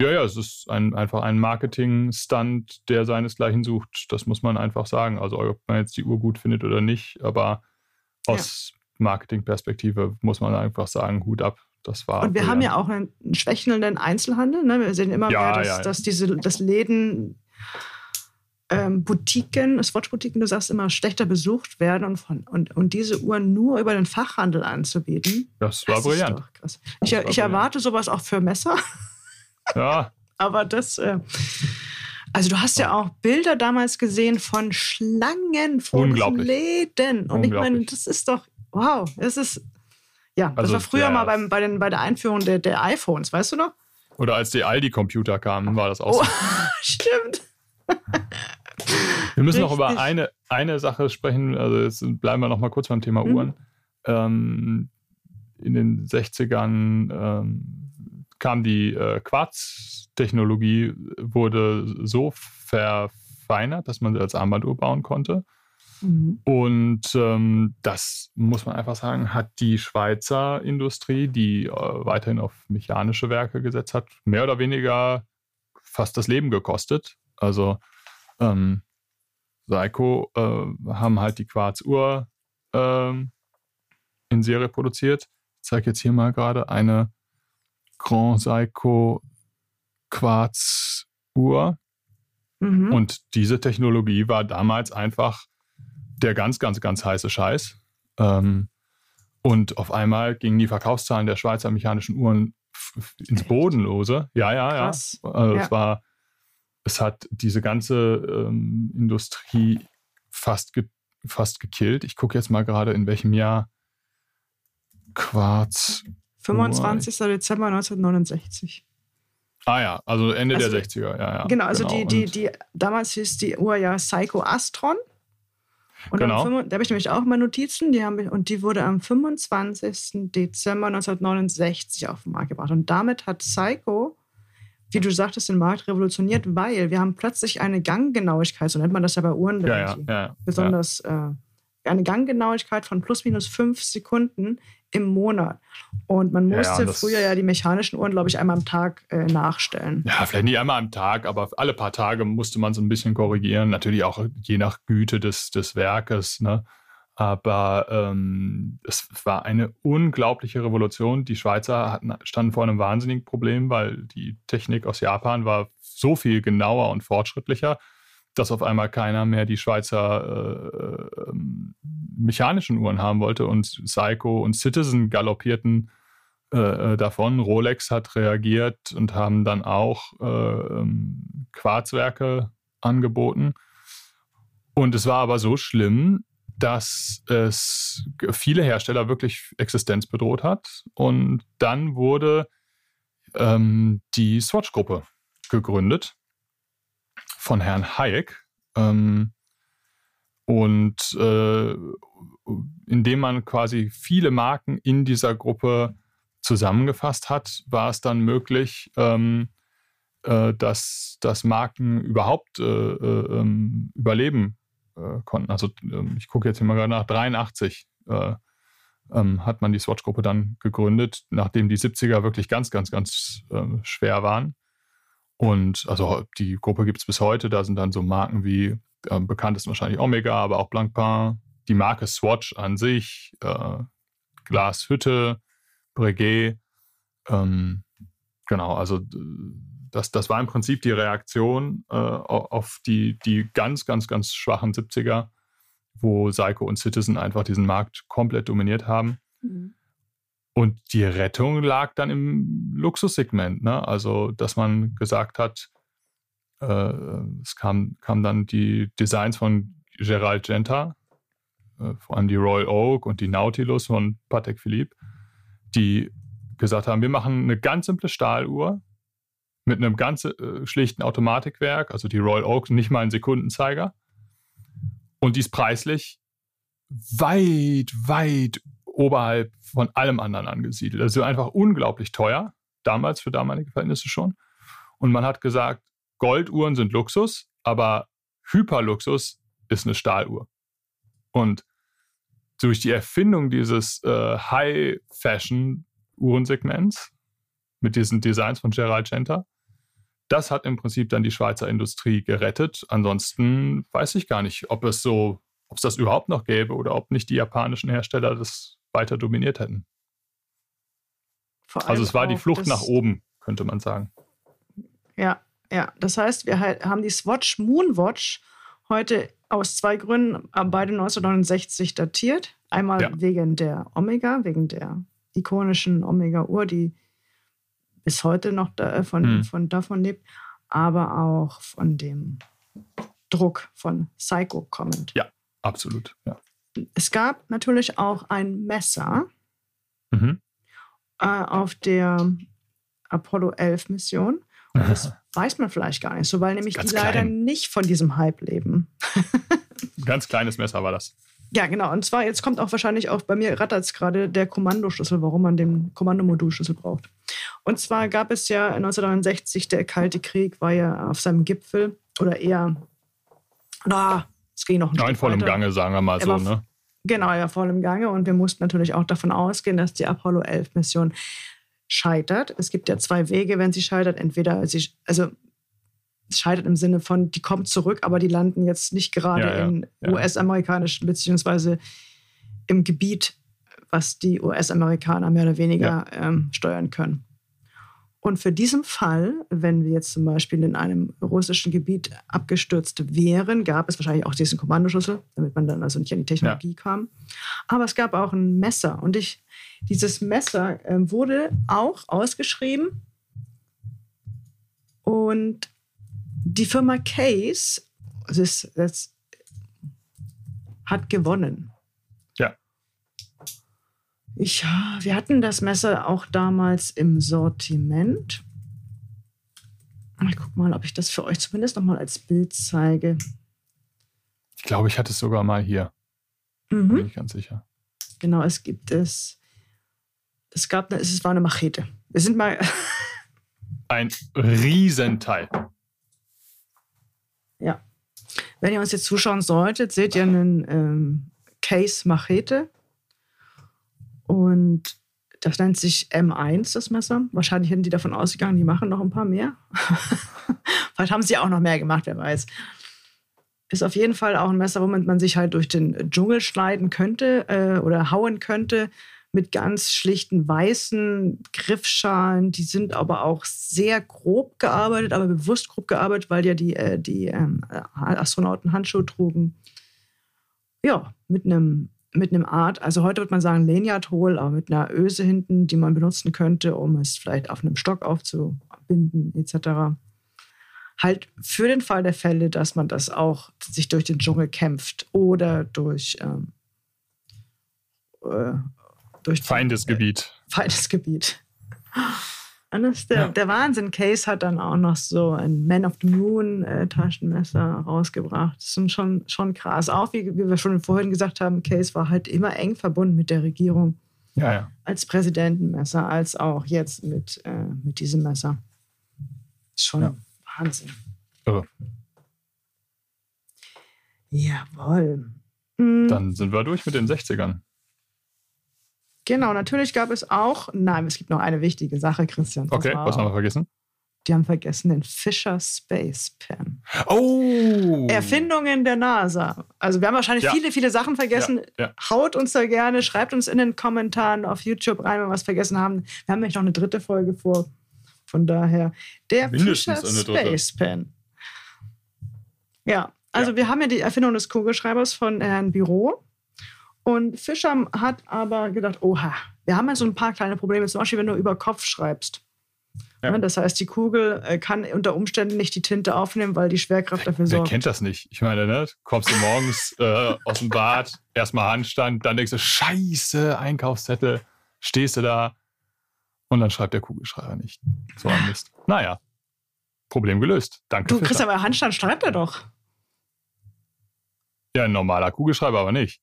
Ja, ja, es ist ein, einfach ein Marketing-Stunt, der seinesgleichen sucht. Das muss man einfach sagen. Also, ob man jetzt die Uhr gut findet oder nicht, aber aus ja. Marketing-Perspektive muss man einfach sagen: Hut ab. Das war Und wir haben ja auch einen schwächelnden Einzelhandel. Ne? Wir sehen immer ja, mehr, dass, ja, dass diese dass Läden, ähm, Boutiquen, Swatch-Boutiquen, du sagst immer, schlechter besucht werden und, von, und, und diese Uhren nur über den Fachhandel anzubieten. Das war das brillant. Ich, ich erwarte sowas auch für Messer. Ja. Aber das. Äh, also du hast ja auch Bilder damals gesehen von Schlangen vor Läden. Und ich meine, das ist doch, wow, das ist, ja, das also war früher mal beim, bei, den, bei der Einführung der, der iPhones, weißt du noch? Oder als die Aldi-Computer kamen, war das auch oh, so. stimmt. Wir müssen Richtig. noch über eine, eine Sache sprechen. Also jetzt bleiben wir noch mal kurz beim Thema mhm. Uhren. Ähm, in den 60ern ähm, kam die äh, Quarz-Technologie, wurde so verfeinert, dass man sie als Armbanduhr bauen konnte. Mhm. Und ähm, das muss man einfach sagen, hat die Schweizer Industrie, die äh, weiterhin auf mechanische Werke gesetzt hat, mehr oder weniger fast das Leben gekostet. Also ähm, Seiko äh, haben halt die Quarzuhr ähm, in Serie produziert. Ich zeige jetzt hier mal gerade eine Grand Seiko Quarz Uhr. Mhm. Und diese Technologie war damals einfach der ganz, ganz, ganz heiße Scheiß. Ähm, und auf einmal gingen die Verkaufszahlen der Schweizer mechanischen Uhren ins Bodenlose. Ja, ja, ja. Also ja. Es war, es hat diese ganze ähm, Industrie fast, ge, fast gekillt. Ich gucke jetzt mal gerade, in welchem Jahr Quarz 25. Oh. Dezember 1969. Ah ja, also Ende also, der 60er, ja, ja. Genau, also genau. Die, die, die, damals hieß die Uhr ja Psycho Astron. Und genau. am, da habe ich nämlich auch mal Notizen, die haben, und die wurde am 25. Dezember 1969 auf den Markt gebracht. Und damit hat Psycho, wie du sagtest, den Markt revolutioniert, weil wir haben plötzlich eine Ganggenauigkeit, so nennt man das ja bei Uhren, ja, ja, ja, besonders äh, eine Ganggenauigkeit von plus minus fünf Sekunden im Monat. Und man musste ja, früher ja die mechanischen Uhren, glaube ich, einmal am Tag äh, nachstellen. Ja, vielleicht nicht einmal am Tag, aber alle paar Tage musste man so ein bisschen korrigieren. Natürlich auch je nach Güte des, des Werkes. Ne? Aber ähm, es war eine unglaubliche Revolution. Die Schweizer hatten, standen vor einem wahnsinnigen Problem, weil die Technik aus Japan war so viel genauer und fortschrittlicher dass auf einmal keiner mehr die Schweizer äh, ähm, mechanischen Uhren haben wollte und Seiko und Citizen galoppierten äh, äh, davon. Rolex hat reagiert und haben dann auch äh, ähm, Quarzwerke angeboten. Und es war aber so schlimm, dass es viele Hersteller wirklich Existenz bedroht hat. Und dann wurde ähm, die Swatch-Gruppe gegründet von Herrn Hayek. Ähm, und äh, indem man quasi viele Marken in dieser Gruppe zusammengefasst hat, war es dann möglich, ähm, äh, dass, dass Marken überhaupt äh, äh, ähm, überleben äh, konnten. Also ähm, ich gucke jetzt mal gerade nach, 83 äh, ähm, hat man die Swatch-Gruppe dann gegründet, nachdem die 70er wirklich ganz, ganz, ganz schwer waren. Und also die Gruppe gibt es bis heute, da sind dann so Marken wie ähm, bekannt ist wahrscheinlich Omega, aber auch Blancpain, die Marke Swatch an sich, äh, Glashütte, Breguet. Ähm, genau, also das, das war im Prinzip die Reaktion äh, auf die, die ganz, ganz, ganz schwachen 70er, wo Seiko und Citizen einfach diesen Markt komplett dominiert haben. Mhm. Und die Rettung lag dann im Luxussegment. Ne? Also, dass man gesagt hat, äh, es kamen kam dann die Designs von Gerald Genta, äh, vor allem die Royal Oak und die Nautilus von Patek Philippe, die gesagt haben, wir machen eine ganz simple Stahluhr mit einem ganz äh, schlichten Automatikwerk, also die Royal Oak, nicht mal ein Sekundenzeiger. Und die ist preislich weit, weit oberhalb von allem anderen angesiedelt. Also einfach unglaublich teuer, damals für damalige Verhältnisse schon. Und man hat gesagt, Golduhren sind Luxus, aber Hyperluxus ist eine Stahluhr. Und durch die Erfindung dieses äh, High-Fashion-Uhrensegments mit diesen Designs von Gerald Genta, das hat im Prinzip dann die Schweizer Industrie gerettet. Ansonsten weiß ich gar nicht, ob es so, ob es das überhaupt noch gäbe oder ob nicht die japanischen Hersteller das weiter dominiert hätten. Also es war die Flucht nach oben, könnte man sagen. Ja, ja, das heißt, wir haben die Swatch Moonwatch heute aus zwei Gründen beide 1969 datiert. Einmal ja. wegen der Omega, wegen der ikonischen Omega-Uhr, die bis heute noch da, von, hm. von, davon lebt, aber auch von dem Druck von Psycho kommend. Ja, absolut. Ja. Es gab natürlich auch ein Messer mhm. äh, auf der Apollo 11 Mission. Und das weiß man vielleicht gar nicht so, weil nämlich die leider nicht von diesem Hype leben. Ein ganz kleines Messer war das. Ja, genau. Und zwar, jetzt kommt auch wahrscheinlich auch bei mir rattert es gerade der Kommandoschlüssel, warum man den Kommandomodulschlüssel braucht. Und zwar gab es ja 1969, der Kalte Krieg war ja auf seinem Gipfel oder eher, na, es ging noch ein Nein, voll im Gange, sagen wir mal so, ne? Genau, ja, voll im Gange. Und wir mussten natürlich auch davon ausgehen, dass die Apollo 11 Mission scheitert. Es gibt ja zwei Wege, wenn sie scheitert. Entweder sie, also scheitert im Sinne von, die kommt zurück, aber die landen jetzt nicht gerade ja, ja, in ja. US-amerikanischen beziehungsweise im Gebiet, was die US-Amerikaner mehr oder weniger ähm, steuern können. Und für diesen Fall, wenn wir jetzt zum Beispiel in einem russischen Gebiet abgestürzt wären, gab es wahrscheinlich auch diesen Kommandoschlüssel, damit man dann also nicht an die Technologie ja. kam. Aber es gab auch ein Messer. Und ich, dieses Messer äh, wurde auch ausgeschrieben. Und die Firma Case das, das hat gewonnen. Ich, wir hatten das Messer auch damals im Sortiment. Ich gucke mal, ob ich das für euch zumindest noch mal als Bild zeige. Ich glaube, ich hatte es sogar mal hier. Mhm. Bin ich ganz sicher. Genau, es gibt es. Es gab, es war eine Machete. Wir sind mal. Ein Riesenteil. Ja. Wenn ihr uns jetzt zuschauen solltet, seht ihr einen ähm, Case Machete. Und das nennt sich M1, das Messer. Wahrscheinlich hätten die davon ausgegangen, die machen noch ein paar mehr. Vielleicht haben sie auch noch mehr gemacht, wer weiß. Ist auf jeden Fall auch ein Messer, womit man sich halt durch den Dschungel schneiden könnte äh, oder hauen könnte. Mit ganz schlichten weißen Griffschalen. Die sind aber auch sehr grob gearbeitet, aber bewusst grob gearbeitet, weil ja die, äh, die ähm, Astronauten Handschuhe trugen. Ja, mit einem mit einem Art, also heute würde man sagen Lanyard-Hol, aber mit einer Öse hinten, die man benutzen könnte, um es vielleicht auf einem Stock aufzubinden, etc. Halt für den Fall der Fälle, dass man das auch sich durch den Dschungel kämpft oder durch, ähm, äh, durch Feindesgebiet. Äh, Feindesgebiet. Das ist der, ja. der Wahnsinn. Case hat dann auch noch so ein Man of the Moon äh, Taschenmesser rausgebracht. Das ist schon, schon krass. Auch wie, wie wir schon vorhin gesagt haben, Case war halt immer eng verbunden mit der Regierung. Ja, ja. Als Präsidentenmesser, als auch jetzt mit, äh, mit diesem Messer. Schon ja. Wahnsinn. Irre. Jawohl. Mhm. Dann sind wir durch mit den 60ern. Genau, natürlich gab es auch, nein, es gibt noch eine wichtige Sache, Christian. Okay, was haben wir vergessen? Die haben vergessen den Fisher Space Pen. Oh! Erfindungen der NASA. Also wir haben wahrscheinlich ja. viele, viele Sachen vergessen. Ja. Ja. Haut uns da gerne, schreibt uns in den Kommentaren auf YouTube rein, wenn wir was vergessen haben. Wir haben nämlich noch eine dritte Folge vor. Von daher, der Mindestens Fisher Space Pen. Ja, also wir haben ja die Erfindung des Kugelschreibers von Herrn Büro. Und Fischer hat aber gedacht, oha, wir haben ja so ein paar kleine Probleme. Zum Beispiel, wenn du über Kopf schreibst. Ja. Ne, das heißt, die Kugel äh, kann unter Umständen nicht die Tinte aufnehmen, weil die Schwerkraft dafür sorgt. Wer kennt das nicht? Ich meine, ne? kommst du morgens äh, aus dem Bad, erstmal Handstand, dann denkst du, scheiße, Einkaufszettel, stehst du da und dann schreibt der Kugelschreiber nicht. So ein Mist. Naja, Problem gelöst. Danke. Du, Christian, aber Handstand schreibt er doch. Ja, ein normaler Kugelschreiber aber nicht.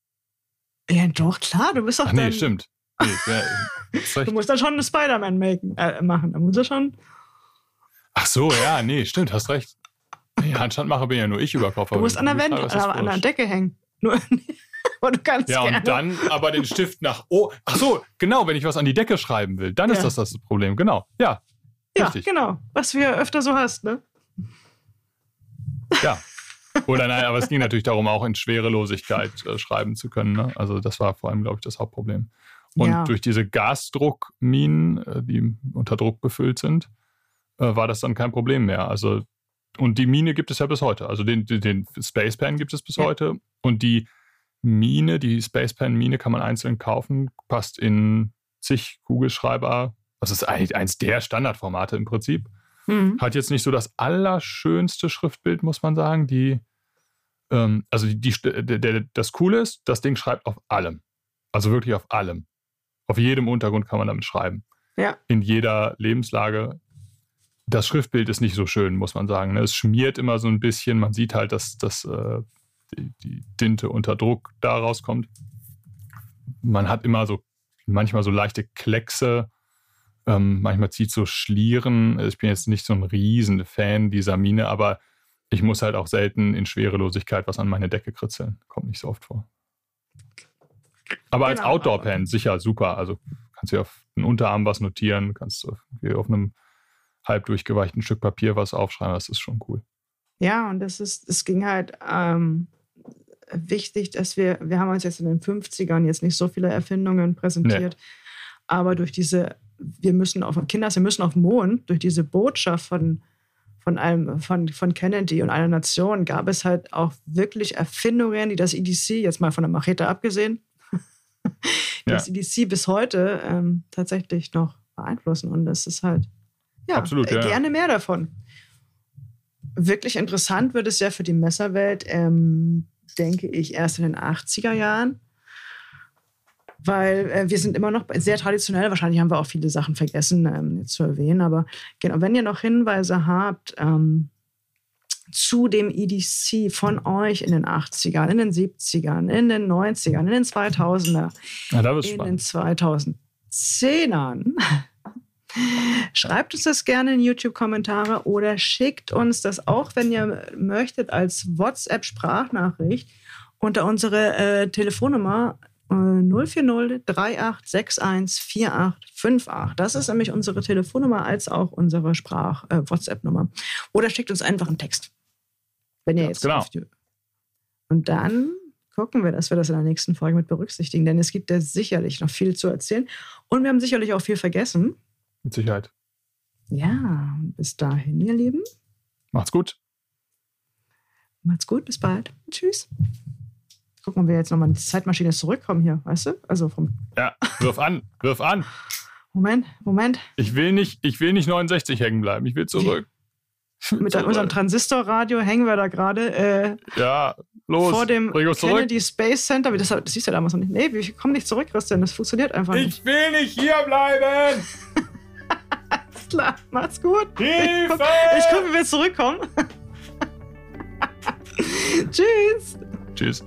Ja, doch, klar, du bist doch. Ach, nee, stimmt. Nee, ja, du musst dann schon eine Spider-Man äh, machen. Da muss er schon. Ach so, ja, nee, stimmt, hast recht. Nee, Handstandmacher bin ja nur ich über Koffer. Du musst an der Wand, oder an der Decke hängen. Nur, du kannst ja, gerne. und dann aber den Stift nach. Oh, ach so, genau, wenn ich was an die Decke schreiben will, dann ja. ist das das Problem. Genau, ja. Ja, richtig. genau. Was du ja öfter so hast, ne? Ja, oder nein, aber es ging natürlich darum, auch in Schwerelosigkeit äh, schreiben zu können. Ne? Also das war vor allem, glaube ich, das Hauptproblem. Und ja. durch diese Gasdruckminen, äh, die unter Druck befüllt sind, äh, war das dann kein Problem mehr. Also und die Mine gibt es ja bis heute. Also den, den Spacepan gibt es bis ja. heute. Und die Mine, die Spacepan-Mine kann man einzeln kaufen, passt in zig Kugelschreiber. Das ist eigentlich eins der Standardformate im Prinzip. Mhm. Hat jetzt nicht so das allerschönste Schriftbild, muss man sagen. Die, ähm, also die, die, der, das Coole ist, das Ding schreibt auf allem. Also wirklich auf allem. Auf jedem Untergrund kann man damit schreiben. Ja. In jeder Lebenslage. Das Schriftbild ist nicht so schön, muss man sagen. Ne? Es schmiert immer so ein bisschen. Man sieht halt, dass, dass äh, die, die Tinte unter Druck da rauskommt. Man hat immer so manchmal so leichte Kleckse ähm, manchmal zieht so Schlieren. Ich bin jetzt nicht so ein riesen Fan dieser Mine, aber ich muss halt auch selten in Schwerelosigkeit was an meine Decke kritzeln. Kommt nicht so oft vor. Aber als genau. Outdoor-Pen sicher super. Also kannst du auf den Unterarm was notieren, kannst du auf einem halb durchgeweichten Stück Papier was aufschreiben. Das ist schon cool. Ja, und das ist, es ging halt ähm, wichtig, dass wir, wir haben uns jetzt in den 50ern jetzt nicht so viele Erfindungen präsentiert, nee. aber durch diese wir müssen auf Kinder, wir müssen auf den Mond, durch diese Botschaft von, von, einem, von, von Kennedy und einer Nation gab es halt auch wirklich Erfindungen, die das EDC, jetzt mal von der Machete abgesehen, das ja. EDC bis heute ähm, tatsächlich noch beeinflussen. Und das ist halt, ja, Absolut, ja. gerne mehr davon. Wirklich interessant wird es ja für die Messerwelt, ähm, denke ich, erst in den 80er Jahren weil äh, wir sind immer noch sehr traditionell. Wahrscheinlich haben wir auch viele Sachen vergessen ähm, jetzt zu erwähnen, aber genau, wenn ihr noch Hinweise habt ähm, zu dem EDC von euch in den 80ern, in den 70ern, in den 90ern, in den 2000er, ja, in spannend. den 2010ern, Schreibt uns das gerne in YouTube-Kommentare oder schickt uns das auch, wenn ihr möchtet, als WhatsApp-Sprachnachricht unter unsere äh, Telefonnummer 040 3861 4858. Das ist nämlich unsere Telefonnummer als auch unsere Sprach-WhatsApp-Nummer. Äh, Oder schickt uns einfach einen Text. Wenn ihr jetzt. Genau. Und dann gucken wir, dass wir das in der nächsten Folge mit berücksichtigen, denn es gibt ja sicherlich noch viel zu erzählen. Und wir haben sicherlich auch viel vergessen. Mit Sicherheit. Ja, bis dahin, ihr Lieben. Macht's gut. Macht's gut, bis bald. Tschüss. Gucken, ob wir jetzt nochmal in die Zeitmaschine zurückkommen hier, weißt du? Also vom. Ja, wirf an, wirf an. Moment, Moment. Ich will nicht, ich will nicht 69 hängen bleiben, ich will zurück. Mit zurück. unserem Transistorradio hängen wir da gerade. Äh, ja, los. Vor dem Kennedy Space Center. Das, das siehst du damals noch nicht. Nee, wir kommen nicht zurück, Christian. Das funktioniert einfach nicht. Ich will nicht hier bleiben! klar. Macht's gut. Hilfe! Ich gucke, wie wir zurückkommen. Tschüss. Tschüss.